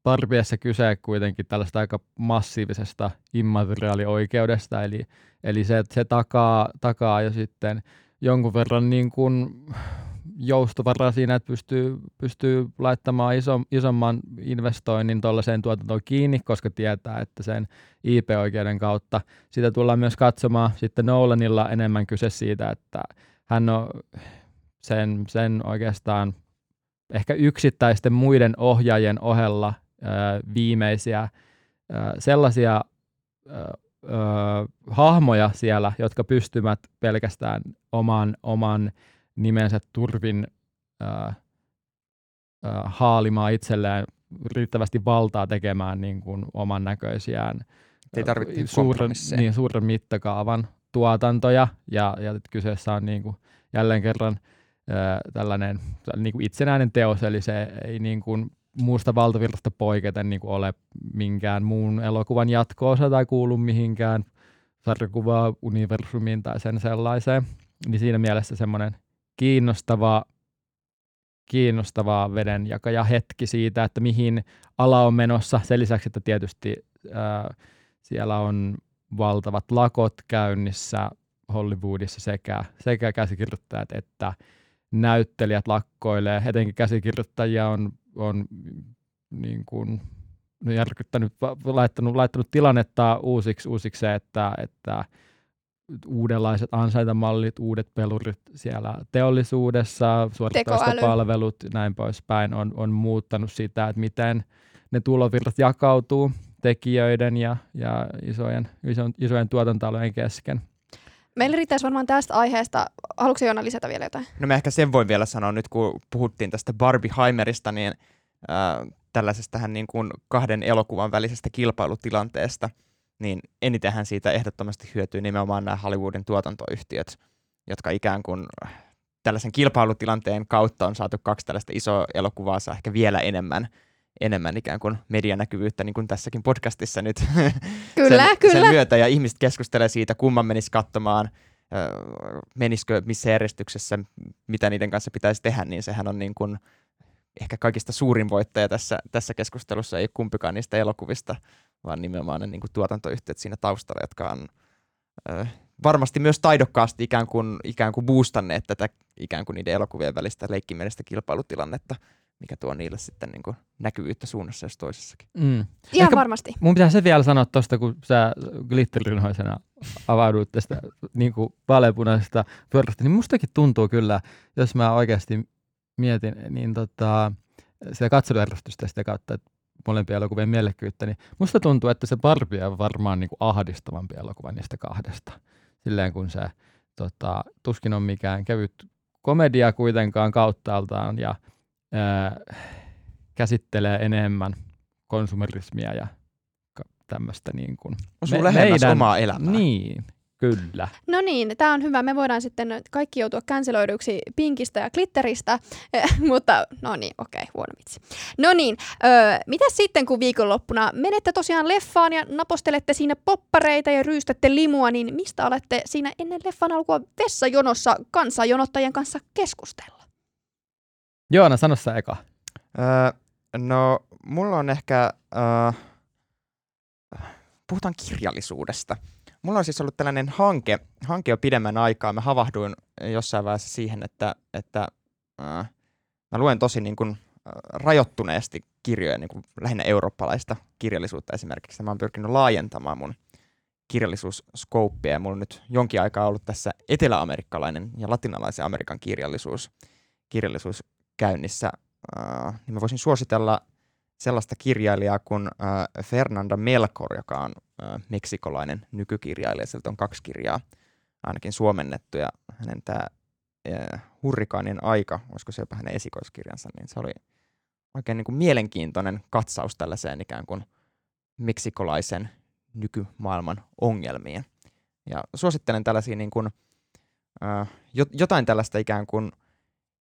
Barbiessa kyse kuitenkin tällaista aika massiivisesta immateriaalioikeudesta, eli, eli se, se takaa, takaa jo sitten jonkun verran niin kuin joustovaraa siinä, että pystyy, pystyy laittamaan iso, isomman investoinnin tuollaiseen tuotantoon kiinni, koska tietää, että sen IP-oikeuden kautta sitä tullaan myös katsomaan. Sitten Nolanilla enemmän kyse siitä, että hän on sen, sen oikeastaan ehkä yksittäisten muiden ohjaajien ohella ö, viimeisiä ö, sellaisia ö, ö, hahmoja siellä, jotka pystyvät pelkästään oman, oman nimensä turvin ö, ö, haalimaan itselleen riittävästi valtaa tekemään niin kuin oman näköisiään Ei niitä suuren, niin, suuren mittakaavan tuotantoja ja, ja kyseessä on niin kuin jälleen kerran ää, tällainen niin kuin itsenäinen teos, eli se ei niin kuin muusta valtavirrasta poiketen niin kuin ole minkään muun elokuvan jatko-osa tai kuulu mihinkään sarjakuvaa universumiin tai sen sellaiseen. Niin siinä mielessä semmoinen kiinnostava kiinnostavaa vedenjakaja hetki siitä, että mihin ala on menossa. Sen lisäksi, että tietysti ää, siellä on valtavat lakot käynnissä Hollywoodissa sekä, sekä käsikirjoittajat että näyttelijät lakkoilee. Etenkin käsikirjoittajia on, on niin kuin, järkyttänyt, laittanut, laittanut tilannetta uusiksi, uusiksi se, että, että uudenlaiset ansaintamallit, uudet pelurit siellä teollisuudessa, suorittavasta näin poispäin on, on muuttanut sitä, että miten ne tulovirrat jakautuu tekijöiden ja, ja isojen, isojen, isojen tuotantalojen kesken. Meillä riittäisi varmaan tästä aiheesta. Haluatko Joona lisätä vielä jotain? No mä ehkä sen voin vielä sanoa nyt, kun puhuttiin tästä Barbie Heimerista, niin äh, tällaisesta niin kuin kahden elokuvan välisestä kilpailutilanteesta, niin enitenhän siitä ehdottomasti hyötyy nimenomaan nämä Hollywoodin tuotantoyhtiöt, jotka ikään kuin tällaisen kilpailutilanteen kautta on saatu kaksi tällaista isoa elokuvaa saa ehkä vielä enemmän enemmän ikään kuin medianäkyvyyttä, niin kuin tässäkin podcastissa nyt kyllä, sen, kyllä. sen myötä, ja ihmiset keskustelee siitä, kumman menisi katsomaan, menisikö missä järjestyksessä, mitä niiden kanssa pitäisi tehdä, niin sehän on niin kuin ehkä kaikista suurin voittaja tässä, tässä keskustelussa, ei kumpikaan niistä elokuvista, vaan nimenomaan ne niin kuin tuotantoyhtiöt siinä taustalla, jotka on ö, varmasti myös taidokkaasti ikään kuin, ikään kuin boostanneet tätä ikään kuin niiden elokuvien välistä leikkimielistä kilpailutilannetta mikä tuo niille sitten niin kuin näkyvyyttä suunnassa jos toisessakin. Mm. Ihan Ehkä varmasti. Mun pitää se vielä sanoa tuosta, kun sä glitterinoisena avauduit tästä niin kuin vaaleanpunaisesta pyörästä, niin mustakin tuntuu kyllä, jos mä oikeasti mietin, niin tota, sitä katselujärjestystä sitä kautta, että molempia elokuvien mielekkyyttä, niin musta tuntuu, että se Barbie on varmaan niin kuin ahdistavampi elokuva niistä kahdesta. Silleen kun se tota, tuskin on mikään kevyt komedia kuitenkaan kauttaaltaan ja käsittelee enemmän konsumerismia ja tämmöistä niin kuin... Me, lähemmäs meidän, omaa elämää. Niin, Kyllä. No niin, tämä on hyvä. Me voidaan sitten kaikki joutua känselöidyksi pinkistä ja glitteristä, mutta no niin, okei, okay, huono vitsi. No niin, öö, mitä sitten kun viikonloppuna menette tosiaan leffaan ja napostelette siinä poppareita ja ryystätte limua, niin mistä olette siinä ennen leffan alkua vessajonossa kanssajonottajien kanssa keskustella? Joona, sano sä eka. Öö, no, mulla on ehkä... Öö, puhutaan kirjallisuudesta. Mulla on siis ollut tällainen hanke, hanke jo pidemmän aikaa. Mä havahduin jossain vaiheessa siihen, että, että öö, mä luen tosi niin kuin, rajoittuneesti kirjoja, niin kuin lähinnä eurooppalaista kirjallisuutta esimerkiksi. Mä oon pyrkinyt laajentamaan mun kirjallisuuskouppia ja mulla on nyt jonkin aikaa ollut tässä eteläamerikkalainen ja latinalaisen Amerikan kirjallisuus, kirjallisuus käynnissä, äh, niin mä voisin suositella sellaista kirjailijaa kuin äh, Fernanda Melkor, joka on äh, meksikolainen nykykirjailija. Sieltä on kaksi kirjaa ainakin suomennettu ja hänen tämä äh, Hurrikaanin aika, olisiko se jopa hänen esikoiskirjansa, niin se oli oikein niin kuin mielenkiintoinen katsaus tällaiseen ikään kuin meksikolaisen nykymaailman ongelmiin. Ja suosittelen tällaisia niin kuin, äh, jotain tällaista ikään kuin –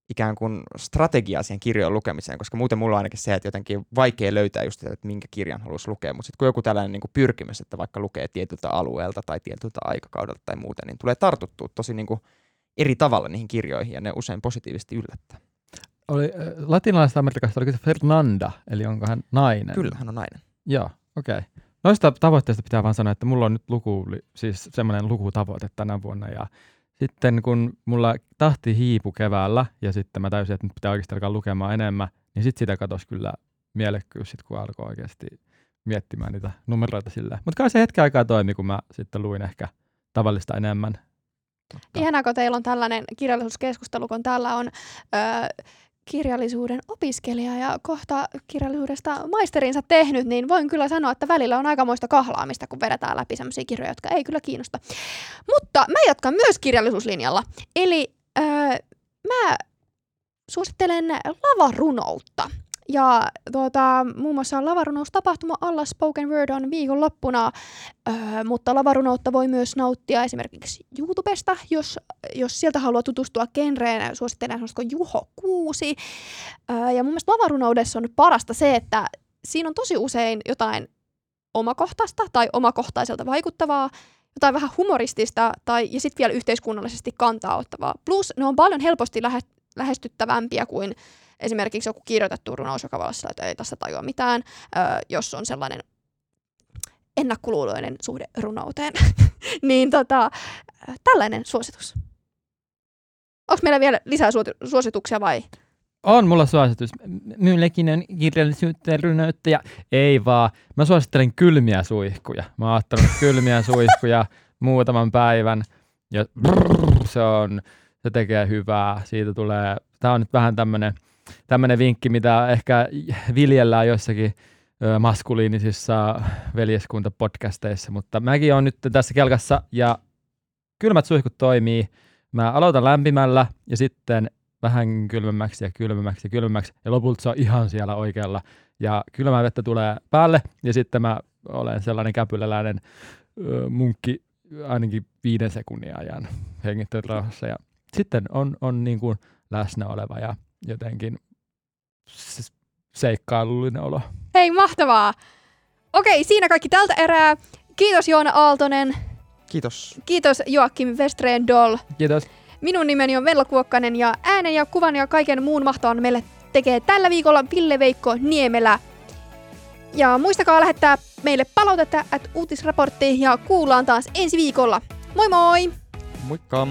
ikään kuin strategiaa siihen kirjojen lukemiseen, koska muuten mulla on ainakin se, että jotenkin vaikea löytää just sitä, että minkä kirjan haluaisi lukea, mutta sitten kun joku tällainen niin kuin pyrkimys, että vaikka lukee tietyltä alueelta tai tietyltä aikakaudelta tai muuten, niin tulee tartuttua tosi niin kuin eri tavalla niihin kirjoihin ja ne usein positiivisesti yllättää. Oli, äh, latinalaisesta Amerikasta se Fernanda, eli onko hän nainen? Kyllä, hän on nainen. Joo, okei. Okay. Noista tavoitteista pitää vaan sanoa, että mulla on nyt luku, siis semmoinen lukutavoite tänä vuonna ja sitten kun mulla tahti hiipu keväällä ja sitten mä täysin, että nyt pitää oikeasti alkaa lukemaan enemmän, niin sitten sitä katosi kyllä mielekkyys, sit kun alkoi oikeasti miettimään niitä numeroita sillä. Mutta kai se hetken aikaa toimi, kun mä sitten luin ehkä tavallista enemmän. Ihanaa, kun teillä on tällainen kirjallisuuskeskustelu, kun täällä on öö, kirjallisuuden opiskelija ja kohta kirjallisuudesta maisterinsa tehnyt, niin voin kyllä sanoa, että välillä on aikamoista kahlaamista, kun vedetään läpi sellaisia kirjoja, jotka ei kyllä kiinnosta. Mutta mä jatkan myös kirjallisuuslinjalla. Eli öö, mä suosittelen lavarunoutta. Ja tuota, muun muassa lavarunoutapahtuma alla Spoken Word on viikonloppuna, öö, mutta lavarunoutta voi myös nauttia esimerkiksi YouTubesta, jos, jos sieltä haluaa tutustua genreen, suosittelen sanoisiko Juho Kuusi. Öö, ja mun mielestä lavarunoudessa on parasta se, että siinä on tosi usein jotain omakohtaista tai omakohtaiselta vaikuttavaa, jotain vähän humoristista tai, ja sitten vielä yhteiskunnallisesti kantaa ottavaa. Plus ne on paljon helposti lähe, lähestyttävämpiä kuin esimerkiksi joku kirjoitettu runous, joka voi olla että ei tässä tajua mitään, jos on sellainen ennakkoluuloinen suhde runouteen. niin tota, tällainen suositus. Onko meillä vielä lisää suosituksia vai? On mulla suositus. Minullekin on kirjallisuutta ja runoutta ja ei vaan. Mä suosittelen kylmiä suihkuja. Mä oon ottanut kylmiä suihkuja muutaman päivän ja brrr, se on, se tekee hyvää. Siitä tulee, tää on nyt vähän tämmönen, tämmönen vinkki, mitä ehkä viljellään jossakin maskuliinisissa veljeskuntapodcasteissa, mutta mäkin on nyt tässä kelkassa ja kylmät suihkut toimii. Mä aloitan lämpimällä ja sitten vähän kylmemmäksi ja kylmemmäksi ja kylmemmäksi ja lopulta se on ihan siellä oikealla ja kylmää vettä tulee päälle ja sitten mä olen sellainen käpyläläinen ö, munkki ainakin viiden sekunnin ajan hengittänyt rauhassa ja sitten on, on niin kuin läsnä oleva ja jotenkin seikkailullinen olo. Hei, mahtavaa! Okei, siinä kaikki tältä erää. Kiitos Joona Aaltonen. Kiitos. Kiitos Joakim Westreen Doll. Kiitos. Minun nimeni on Vella Kuokkanen ja äänen ja kuvan ja kaiken muun mahtavan meille tekee tällä viikolla Ville Veikko Niemelä. Ja muistakaa lähettää meille palautetta at uutisraportti ja kuullaan taas ensi viikolla. Moi moi! Moikka!